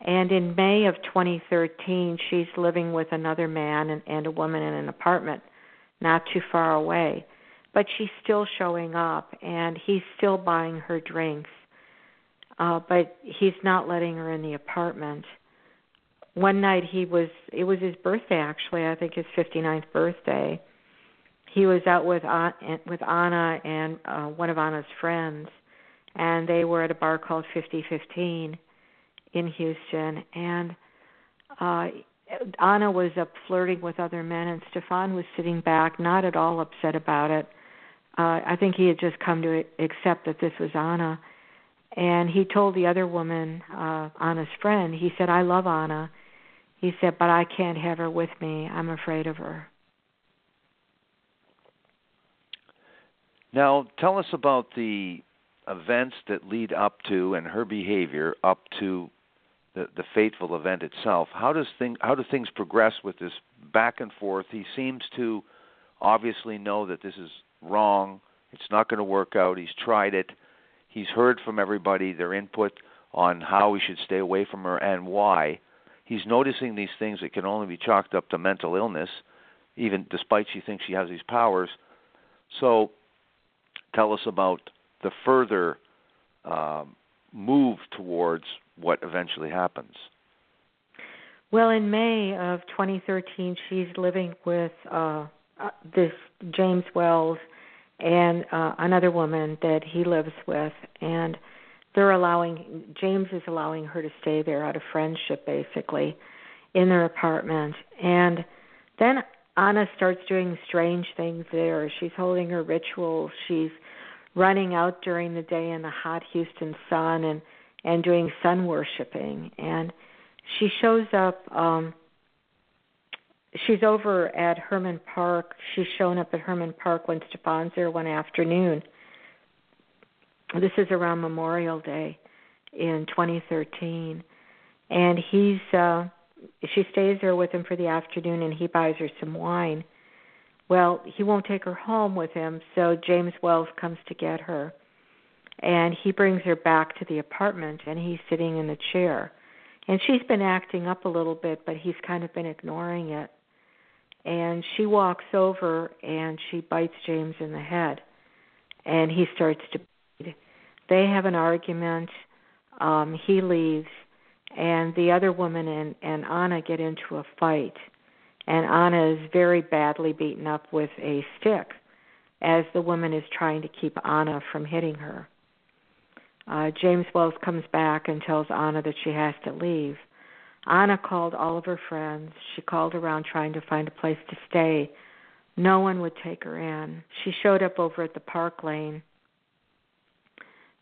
And in May of 2013, she's living with another man and, and a woman in an apartment not too far away. But she's still showing up, and he's still buying her drinks uh, but he's not letting her in the apartment. One night he was it was his birthday actually, I think his 59th birthday. He was out with Aunt, with Ana and uh, one of Ana's friends, and they were at a bar called 5015 in Houston, and uh, Ana was up flirting with other men, and Stefan was sitting back, not at all upset about it. Uh, I think he had just come to accept that this was Ana and he told the other woman, uh, Ana's friend, he said, I love Ana. He said, but I can't have her with me. I'm afraid of her. Now, tell us about the events that lead up to and her behavior up to the, the fateful event itself. How does thing how do things progress with this back and forth? He seems to obviously know that this is wrong. It's not going to work out. He's tried it. He's heard from everybody their input on how we should stay away from her and why. He's noticing these things that can only be chalked up to mental illness. even despite she thinks she has these powers. So, tell us about the further um, move towards what eventually happens. Well, in May of 2013, she's living with uh, uh, this James Wells and uh, another woman that he lives with, and they're allowing James is allowing her to stay there out of friendship, basically, in their apartment. And then Ana starts doing strange things there. She's holding her rituals. She's running out during the day in the hot Houston sun and and doing sun worshiping. And she shows up. um she's over at Hermann Park. She's shown up at Hermann Park when Stefan's there one afternoon. This is around Memorial Day in 2013, and he's uh she stays there with him for the afternoon and he buys her some wine. Well, he won't take her home with him, so James Wells comes to get her. And he brings her back to the apartment and he's sitting in the chair. And she's been acting up a little bit, but he's kind of been ignoring it and she walks over and she bites James in the head and he starts to bleed. They have an argument. Um, he leaves and the other woman and, and Ana get into a fight. And Ana is very badly beaten up with a stick as the woman is trying to keep Ana from hitting her. Uh, James Wells comes back and tells Ana that she has to leave. Ana called all of her friends. She called around trying to find a place to stay. No one would take her in. She showed up over at the park lane,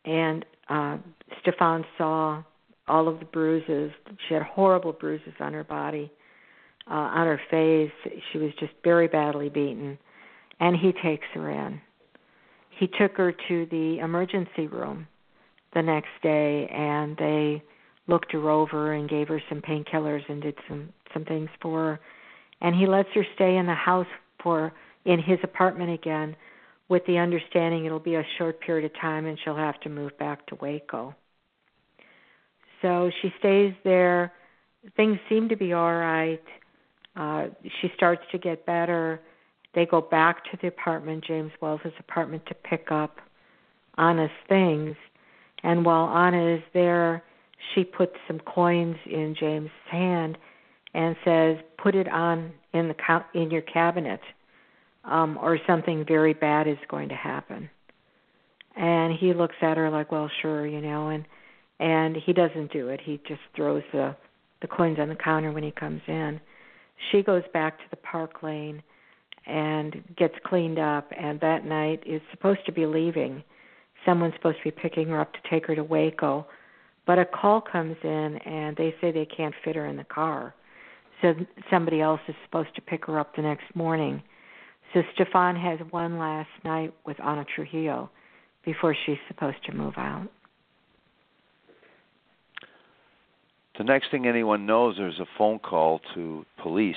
and uh, Stefan saw all of the bruises. She had horrible bruises on her body, uh, on her face. She was just very badly beaten, and he takes her in. He took her to the emergency room the next day, and they looked her over and gave her some painkillers and did some some things for her and he lets her stay in the house for in his apartment again with the understanding it'll be a short period of time and she'll have to move back to Waco. So she stays there. Things seem to be all right. Uh she starts to get better. They go back to the apartment, James Wells' apartment to pick up Ana's things. And while Ana is there, she puts some coins in James' hand and says, "Put it on in the in your cabinet, um, or something very bad is going to happen." And he looks at her like, "Well, sure, you know," and and he doesn't do it. He just throws the the coins on the counter when he comes in. She goes back to the park lane and gets cleaned up, and that night is supposed to be leaving. Someone's supposed to be picking her up to take her to Waco but a call comes in and they say they can't fit her in the car. So somebody else is supposed to pick her up the next morning. So Stefan has one last night with Ana Trujillo before she's supposed to move out. The next thing anyone knows, there's a phone call to police.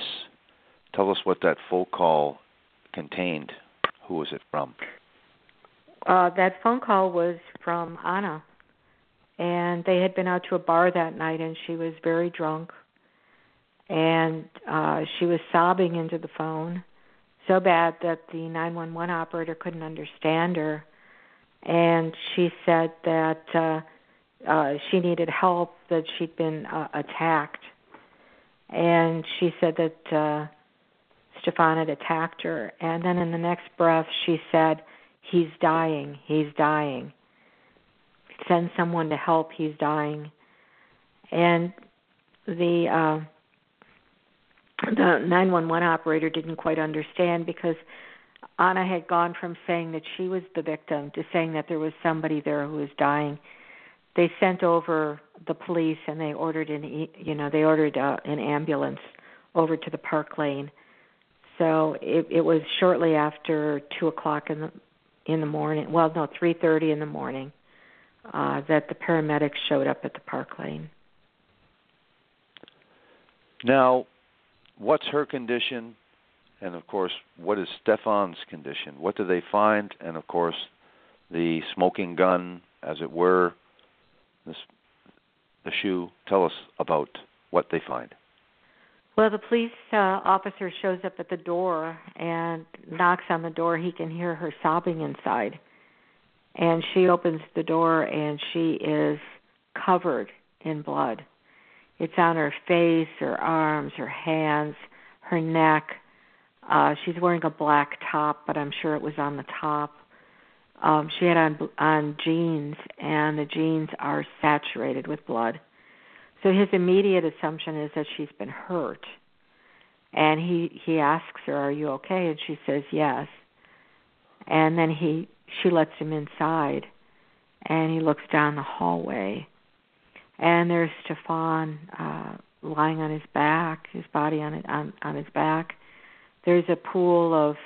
Tell us what that phone call contained. Who was it from? Uh, that phone call was from Ana and they had been out to a bar that night and she was very drunk. And uh she was sobbing into the phone so bad that the 911 operator couldn't understand her. And she said that uh uh she needed help that she'd been uh, attacked. And she said that uh Stefan had attacked her. And then in the next breath she said he's dying. He's dying send someone to help he's dying and the uh the 911 operator didn't quite understand because Ana had gone from saying that she was the victim to saying that there was somebody there who was dying. They sent over the police and they ordered an you know they ordered uh, an ambulance over to the park lane. So it, it was shortly after two o'clock in the in the morning. Well, no, three thirty in the morning uh, that the paramedics showed up at the park lane. Now, what's her condition? And of course, what is Stefan's condition? What do they find? And of course, the smoking gun, as it were, this, the shoe. Tell us about what they find. Well, the police uh, officer shows up at the door and knocks on the door. He can hear her sobbing inside. And she opens the door and she is covered in blood. It's on her face, her arms, her hands, her neck. Uh she's wearing a black top, but I'm sure it was on the top. Um she had on on jeans and the jeans are saturated with blood. So his immediate assumption is that she's been hurt. And he he asks her, "Are you okay?" and she says, "Yes." And then he she lets him inside and he looks down the hallway and there's Stefan uh lying on his back, his body on it on on his back. There's a pool of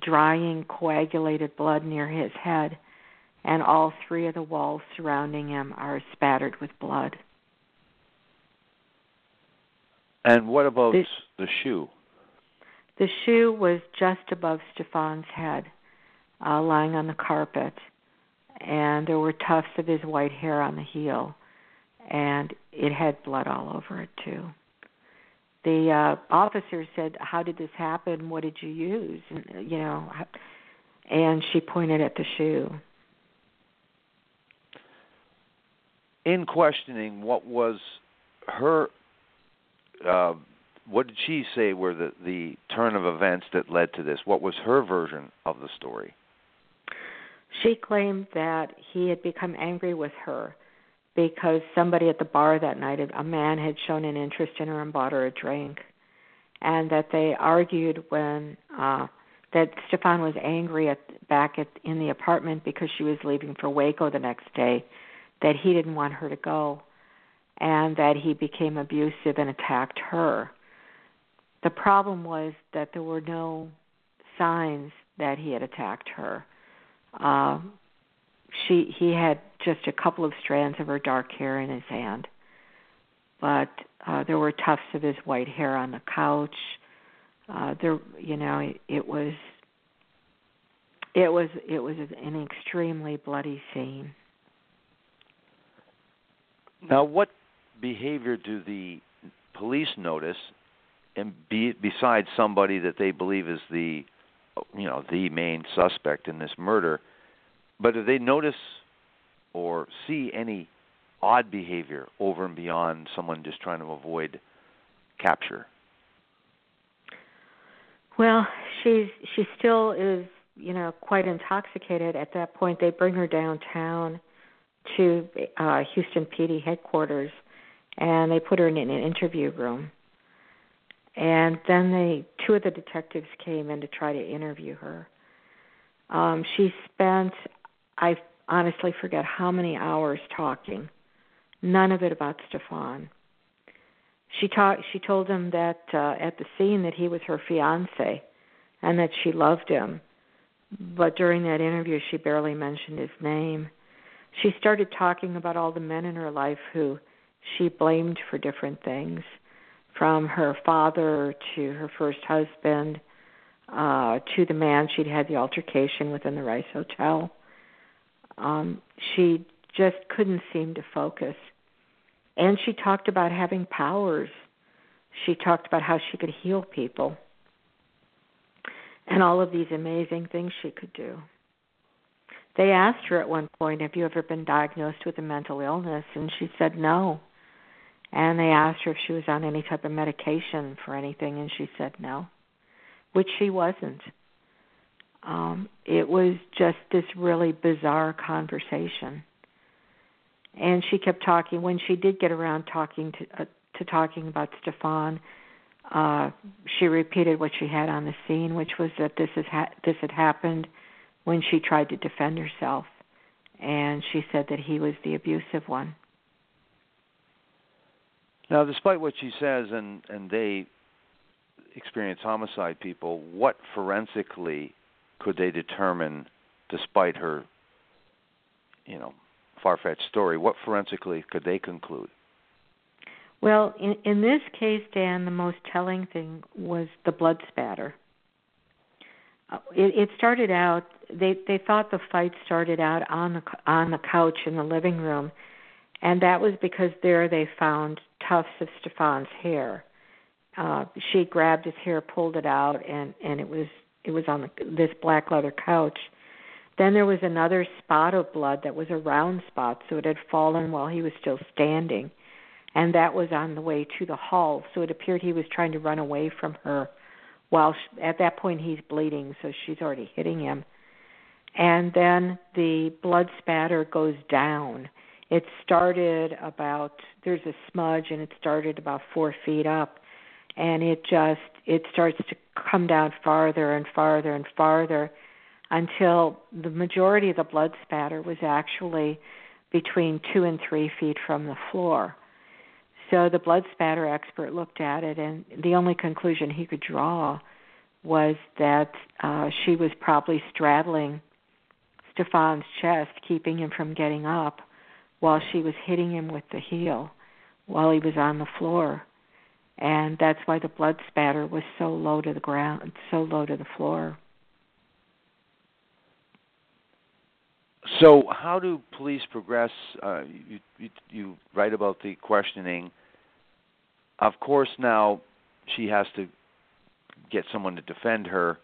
drying coagulated blood near his head and all three of the walls surrounding him are spattered with blood. And what about the, the shoe? The shoe was just above Stefan's head, uh, lying on the carpet, and there were tufts of his white hair on the heel, and it had blood all over it too. The uh, officer said, "How did this happen? What did you use?" And, you know, and she pointed at the shoe. In questioning, what was her uh, what did she say were the the turn of events that led to this? What was her version of the story? She claimed that he had become angry with her because somebody at the bar that night, a man had shown an interest in her and bought her a drink, and that they argued when uh that Stefan was angry at back at in the apartment because she was leaving for Waco the next day, that he didn't want her to go and that he became abusive and attacked her. The problem was that there were no signs that he had attacked her. Uh, she he had just a couple of strands of her dark hair in his hand, but uh, there were tufts of his white hair on the couch. Uh, there, you know, it, it was it was it was an extremely bloody scene. Now, what behavior do the police notice, and be, besides somebody that they believe is the, you know, the main suspect in this murder, but do they notice or see any odd behavior over and beyond someone just trying to avoid capture? Well, she's she still is, you know, quite intoxicated at that point. They bring her downtown to uh Houston PD headquarters and they put her in an interview room. And then they two of the detectives came in to try to interview her. Um, she spent I honestly forget how many hours talking. None of it about Stefan. She talked she told him that uh, at the scene that he was her fiance and that she loved him. But during that interview she barely mentioned his name. She started talking about all the men in her life who she blamed for different things, from her father to her first husband uh, to the man she'd had the altercation with in the Rice Hotel. Um, she just couldn't seem to focus. And she talked about having powers. She talked about how she could heal people and all of these amazing things she could do. They asked her at one point, Have you ever been diagnosed with a mental illness? And she said no and they asked her if she was on any type of medication for anything and she said no which she wasn't. Um it was just this really bizarre conversation. And she kept talking. When she did get around talking to uh, to talking about Stefan uh she repeated what she had on the scene which was that this is ha- this had happened when she tried to defend herself. And she said that he was the abusive one now, despite what she says, and and they experience homicide people, what forensically could they determine, despite her, you know, far-fetched story? What forensically could they conclude? Well, in, in this case, Dan, the most telling thing was the blood spatter. Uh, it, it started out. They they thought the fight started out on the on the couch in the living room, and that was because there they found tufts of Stefan's hair. uh she grabbed his hair, pulled it out, and and it was it was on the, this black leather couch. Then there was another spot of blood that was a round spot, so it had fallen while he was still standing, and that was on the way to the hall. So it appeared he was trying to run away from her. While she, at that point he's bleeding, so she's already hitting him. And then the blood spatter goes down. It started about there's a smudge, and it started about four feet up, and it just it starts to come down farther and farther and farther until the majority of the blood spatter was actually between two and three feet from the floor. So the blood spatter expert looked at it, and the only conclusion he could draw was that uh, she was probably straddling Stefan's chest, keeping him from getting up, while she was hitting him with the heel while he was on the floor. And that's why the blood spatter was so low to the ground, so low to the floor. So, how do police progress? Uh, you, you, you write about the questioning. Of course, now she has to get someone to defend her.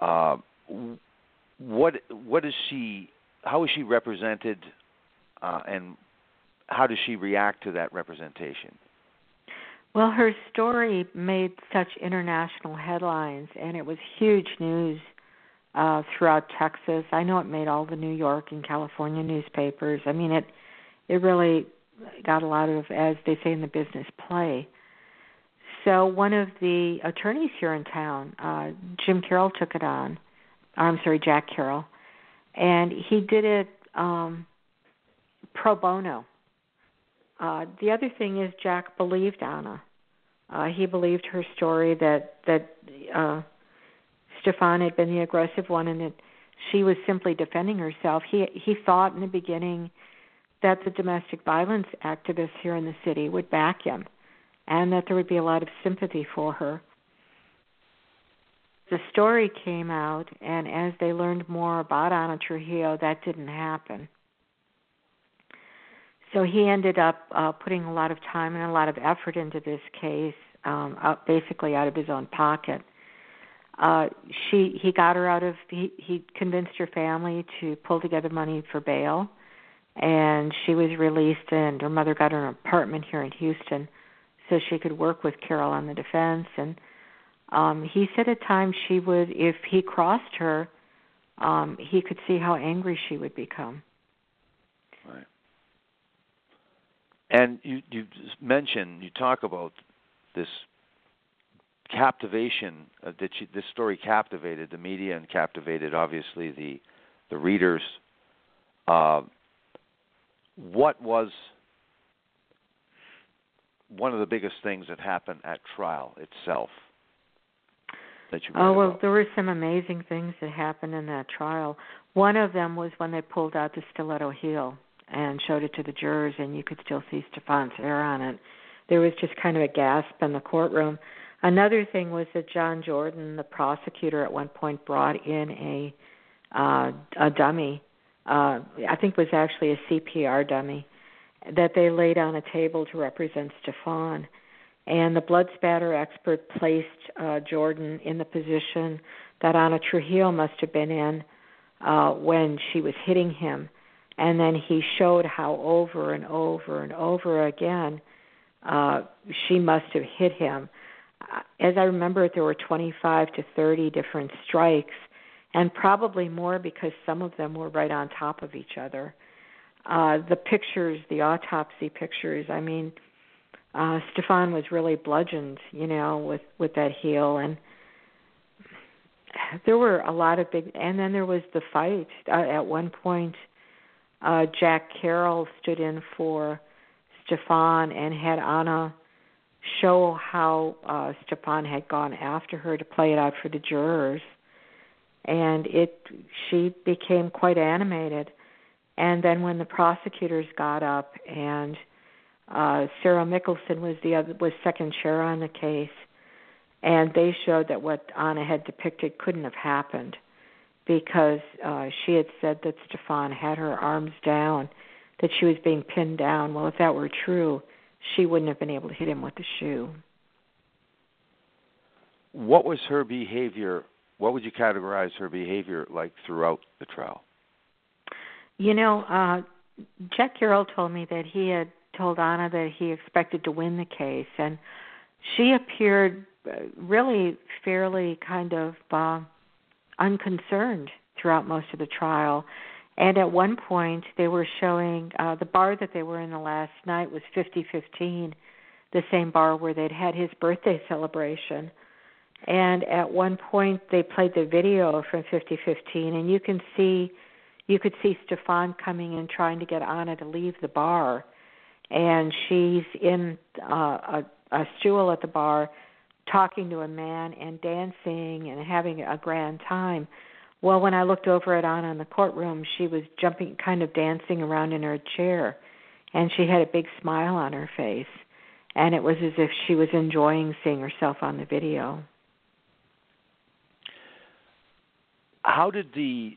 Uh, what what is she? How is she represented, uh, and how does she react to that representation? Well, her story made such international headlines, and it was huge news uh, throughout Texas. I know it made all the New York and California newspapers. I mean, it it really got a lot of, as they say in the business, play. So one of the attorneys here in town, uh, Jim Carroll, took it on. I'm sorry, Jack Carroll, and he did it um, pro bono. Uh, the other thing is Jack believed Ana. Uh, he believed her story that that uh, Stefan had been the aggressive one and that she was simply defending herself. He he thought in the beginning that the domestic violence activists here in the city would back him and that there would be a lot of sympathy for her. The story came out, and as they learned more about Ana Trujillo, that didn't happen. So he ended up uh, putting a lot of time and a lot of effort into this case, um, out, basically out of his own pocket. Uh she he got her out of he he convinced her family to pull together money for bail and she was released and her mother got her an apartment here in Houston so she could work with Carroll on the defense. And um he said at times she would if he crossed her um he could see how angry she would become. Right and you you mentioned you talk about this captivation uh, that she, this story captivated the media and captivated obviously the the readers. Uh, what was one of the biggest things that happened at trial itself? That you oh well, about? there were some amazing things that happened in that trial. One of them was when they pulled out the stiletto heel and showed it to the jurors, and you could still see Stefan's hair on it. There was just kind of a gasp in the courtroom Another thing was that John Jordan, the prosecutor, at one point brought in a uh, a dummy. Uh, I think was actually a CPR dummy that they laid on a table to represent Stefan. And the blood spatter expert placed uh, Jordan in the position that Ana Trujillo must have been in uh, when she was hitting him. And then he showed how over and over and over again uh, she must have hit him as I remember it, there were 25 to 30 different strikes, and probably more because some of them were right on top of each other. Uh, the pictures, the autopsy pictures, I mean, uh, Stefan was really bludgeoned, you know, with with that heel, and there were a lot of big. And then there was the fight. Uh, at one point, uh, Jack Carroll stood in for Stefan and had Ana show how uh, Stefan had gone after her to play it out for the jurors, and it she became quite animated. And then when the prosecutors got up and uh, Sarah Mickelson was the other was second chair on the case, and they showed that what Ana had depicted couldn't have happened because uh, she had said that Stefan had her arms down, that she was being pinned down. Well, if that were true, she wouldn't have been able to hit him with the shoe. what was her behavior? What would you categorize her behavior like throughout the trial? You know, uh, Jack Carroll told me that he had told Ana that he expected to win the case, and she appeared uh, really fairly kind of uh, unconcerned throughout most of the trial. And at one point, they were showing uh, the bar that they were in the last night was 5015, the same bar where they'd had his birthday [LAUGHS] celebration. And at one point, they played the video from 5015, and you can see, you could see Stefan coming in trying to get Ana to leave the bar, and she's in uh, a, a stool at the bar, talking to a man and dancing and having a grand time well, when I looked over at Ana in the courtroom, she was jumping, kind of dancing around in her chair, and she had a big smile on her face, and it was as if she was enjoying seeing herself on the video. How did the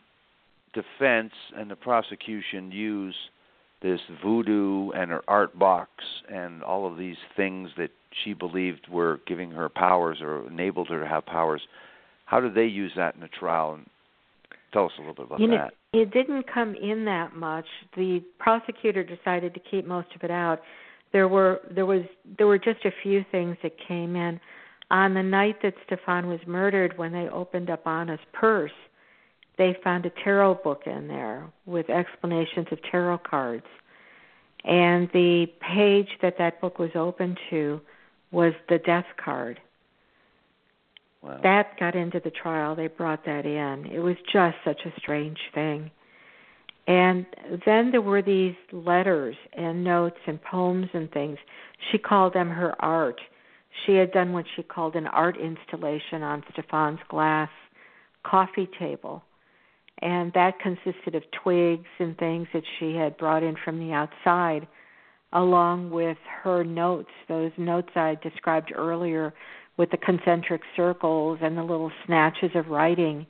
defense and the prosecution use this voodoo and her art box and all of these things that she believed were giving her powers or enabled her to have powers? How did they use that in the trial? And Tell us a little bit about you know, that. It didn't come in that much. The prosecutor decided to keep most of it out. There were there was there were just a few things that came in. On the night that Stefan was murdered, when they opened up Ana's purse, they found a tarot book in there with explanations of tarot cards. And the page that that book was open to was the death card. Wow. That got into the trial. They brought that in. It was just such a strange thing. And then there were these letters and notes and poems and things. She called them her art. She had done what she called an art installation on Stefan's glass coffee table. And that consisted of twigs and things that she had brought in from the outside, along with her notes, those notes I described earlier with the concentric circles and the little snatches of writing.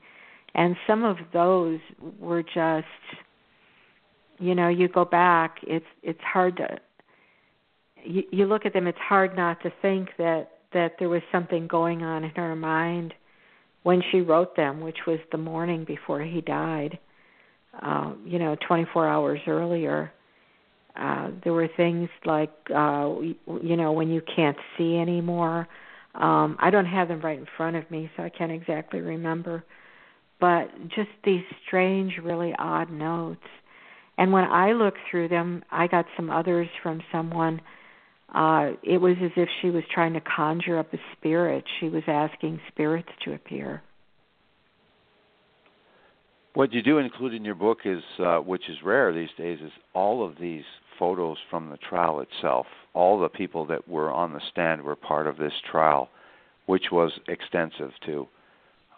And some of those were just you know, you go back, it's it's hard to you, you look at them it's hard not to think that that there was something going on in her mind when she wrote them, which was the morning before he died. Uh, you know, 24 hours earlier. Uh, there were things like, uh, you know, when you can't see anymore, um, I don't have them right in front of me, so I can't exactly remember. But just these strange, really odd notes. And when I looked through them, I got some others from someone. Uh, it was as if she was trying to conjure up a spirit. She was asking spirits to appear. What you do include in your book is, uh, which is rare these days, is all of these photos from the trial itself. All the people that were on the stand were part of this trial, which was extensive too.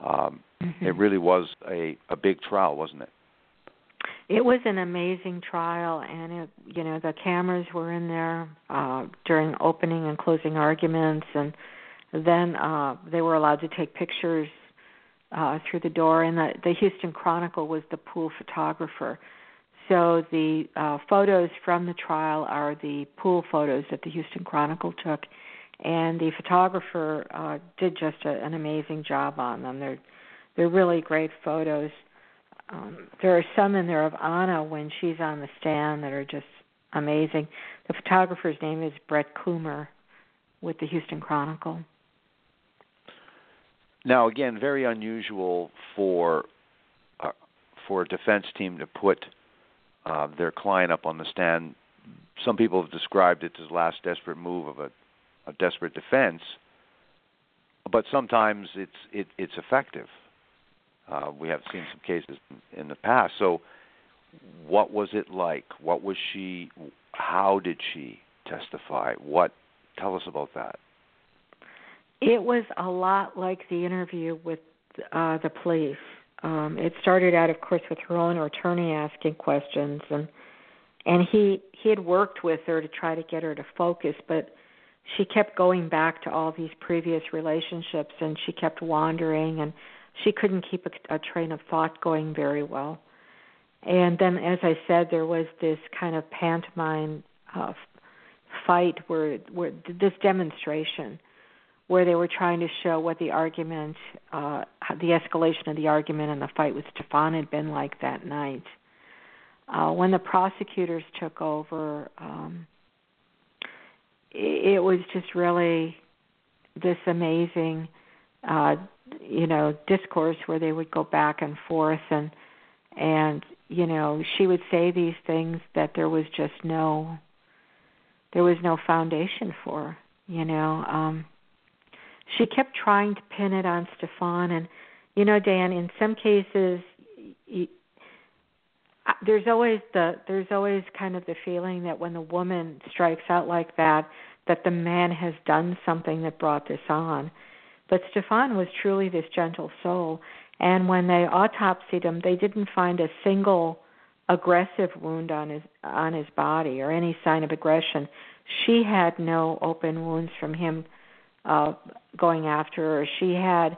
Um, mm-hmm. It really was a a big trial, wasn't it? It was an amazing trial, and it you know the cameras were in there uh, during opening and closing arguments, and then uh, they were allowed to take pictures uh, through the door. And the, the Houston Chronicle was the pool photographer. So the uh, photos from the trial are the pool photos that the Houston Chronicle took, and the photographer uh, did just a, an amazing job on them. They're they're really great photos. Um, there are some in there of Ana when she's on the stand that are just amazing. The photographer's name is Brett Coomer with the Houston Chronicle. Now, again, very unusual for uh, for a defense team to put uh, their client up on the stand. Some people have described it as the last desperate move of a, a desperate defense, but sometimes it's it, it's effective. Uh, we have seen some cases in, the past. So, what was it like? What was she? How did she testify? What? Tell us about that. It was a lot like the interview with uh, the police. Um, it started out, of course, with her own attorney asking questions, and and he he had worked with her to try to get her to focus, but she kept going back to all these previous relationships, and she kept wandering, and she couldn't keep a, a train of thought going very well. And then, as I said, there was this kind of pantomime uh, fight where where this demonstration where they were trying to show what the argument, uh, the escalation of the argument and the fight with Stefan had been like that night. Uh, when the prosecutors took over, um, it, it was just really this amazing, uh, you know, discourse where they would go back and forth and and you know she would say these things that there was just no there was no foundation for you know um she kept trying to pin it on Stefan and you know Dan in some cases you, there's always the there's always kind of the feeling that when the woman strikes out like that that the man has done something that brought this on. But Stefan was truly this gentle soul and when they autopsied him they didn't find a single aggressive wound on his on his body or any sign of aggression. She had no open wounds from him uh going after her. She had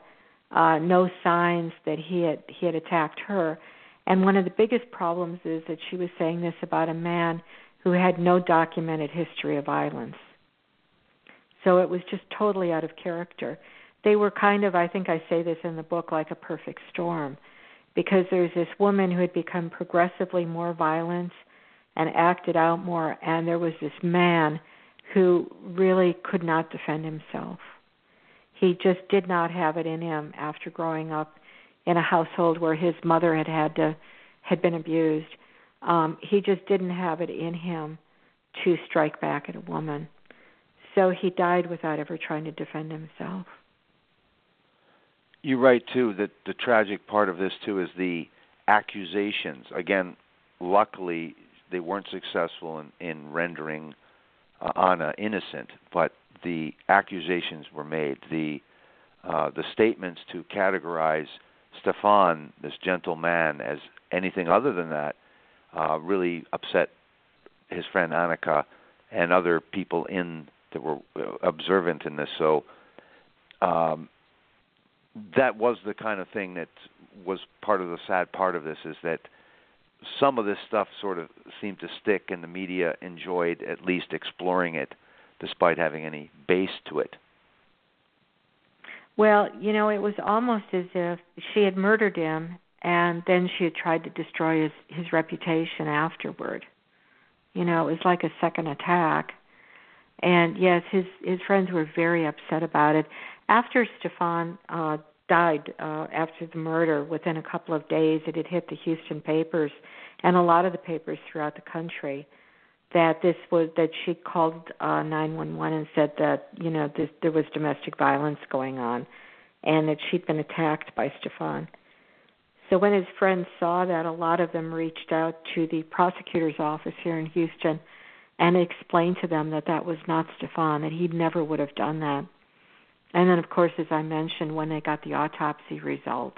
uh no signs that he had he had attacked her. And one of the biggest problems is that she was saying this about a man who had no documented history of violence. So it was just totally out of character. They were kind of i think i say this in the book like a perfect storm because there's this woman who had become progressively more violent and acted out more and there was this man who really could not defend himself. He just did not have it in him after growing up in a household where his mother had had to had been abused. Um he just didn't have it in him to strike back at a woman. So he died without ever trying to defend himself. You're right too that the tragic part of this too is the accusations. Again luckily they weren't successful in in rendering uh, Ana innocent but the accusations were made the uh, the statements to categorize Stefan, this gentle man, as anything other than that, uh, really upset his friend Annika and other people in that were uh, observant in this. So um, that was the kind of thing that was part of the sad part of this is that some of this stuff sort of seemed to stick, and the media enjoyed at least exploring it, despite having any base to it. Well, you know, it was almost as if she had murdered him and then she had tried to destroy his his reputation afterward. You know, it was like a second attack. And yes, his his friends were very upset about it. After Stefan uh died uh after the murder, within a couple of days it had hit the Houston papers and a lot of the papers throughout the country that this was that she called uh 911 and said that you know this, there was domestic violence going on and that she'd been attacked by Stefan. So when his friends saw that, a lot of them reached out to the prosecutor's office here in Houston and explained to them that that was not Stefan, that he never would have done that. And then, of course, as I mentioned, when they got the autopsy results,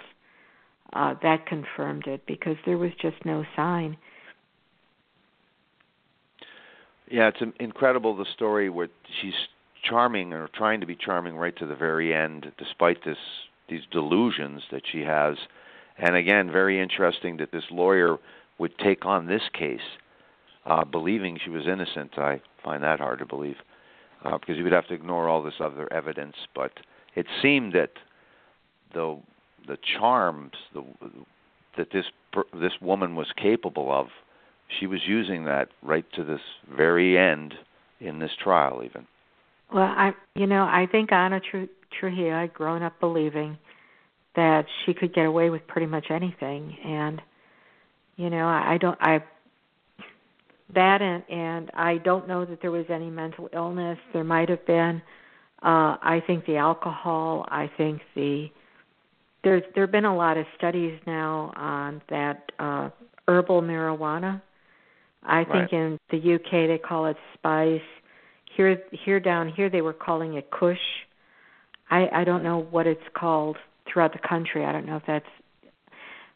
uh, that confirmed it because there was just no sign. Yeah, it's incredible the story where she's charming or trying to be charming right to the very end, despite this these delusions that she has. And again, very interesting that this lawyer would take on this case, uh, believing she was innocent. I find that hard to believe uh, because you would have to ignore all this other evidence. But it seemed that the the charms the, that this this woman was capable of she was using that right to this very end in this trial even well i you know i think Ana Tru- trujillo had grown up believing that she could get away with pretty much anything and you know i, I don't i that and and i don't know that there was any mental illness there might have been uh i think the alcohol i think the there's there've been a lot of studies now on that uh herbal marijuana I think right. in the UK they call it spice. Here here down here they were calling it kush. I I don't know what it's called throughout the country. I don't know if that's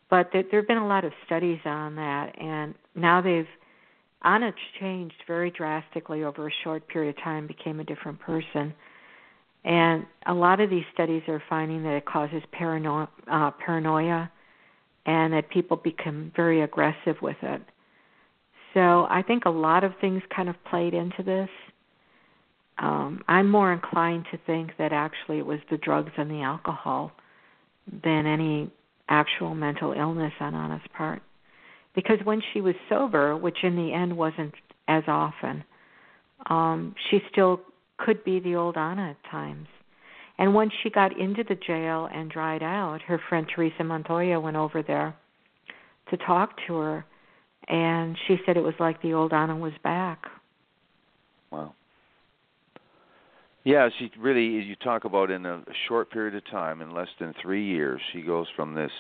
but there there've been a lot of studies on that and now they've Ana changed very drastically over a short period of time, became a different person. And a lot of these studies are finding that it causes paranoia, uh, paranoia and that people become very aggressive with it. So I think a lot of things kind of played into this. um, I'm more inclined to think that actually it was the drugs and the alcohol than any actual mental illness on Ana's part. Because when she was sober, which in the end wasn't as often, um, she still could be the old Ana at times. And once she got into the jail and dried out, her friend Teresa Montoya went over there to talk to her, and she said it was like the old Ana was back. Wow. Yeah, she really, you talk about, in a short period of time, in less than three years, she goes from this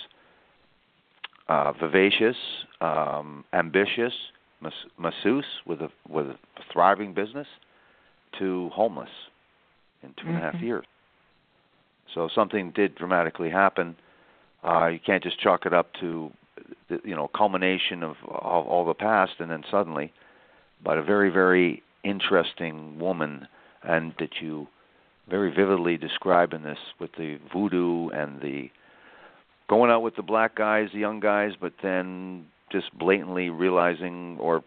uh, vivacious, um, ambitious mas- masseuse with a with a thriving business to homeless in two and a half Mhm. years. So something did dramatically happen. Uh, you can't just chalk it up to the, you know culmination of all, all the past and then suddenly, but a very very interesting woman, and that you very vividly describe in this with the voodoo and the going out with the black guys, the young guys, but then just blatantly realizing or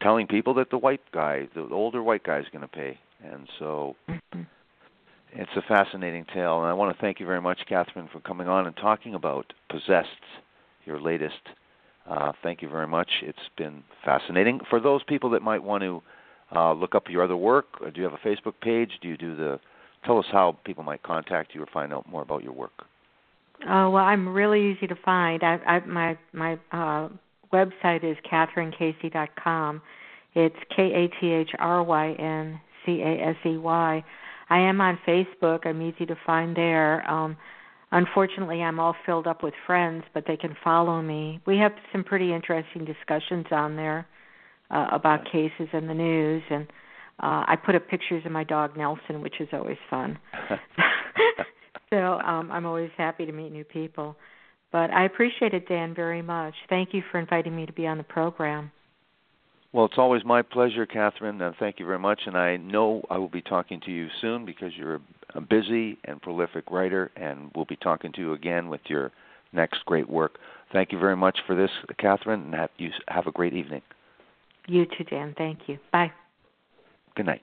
telling people that the white guy, the older white guy, is going to pay, and so it's a fascinating tale. And I want to thank you very much, Kathryn, for coming on and talking about Possessed, your latest. Uh, thank you very much. It's been fascinating. For those people that might want to uh, look up your other work, uh, do you have a Facebook page? Do you do the? Tell us how people might contact you or find out more about your work. Oh well, I'm really easy to find. I, I my my uh, website is kathryncasey.com. It's K A T H R Y N C A S E Y. I am on Facebook. I'm easy to find there. Um, unfortunately, I'm all filled up with friends, but they can follow me. We have some pretty interesting discussions on there uh, about cases in the news, and uh, I put up pictures of my dog Nelson, which is always fun. [LAUGHS] [LAUGHS] so um, I'm always happy to meet new people. But I appreciate it, Dan, very much. Thank you for inviting me to be on the program. Well, it's always my pleasure, Kathryn. Uh, thank you very much. And I know I will be talking to you soon because you're a, a busy and prolific writer, and we'll be talking to you again with your next great work. Thank you very much for this, Kathryn, and have, you have a great evening. You too, Dan. Thank you. Bye. Good night.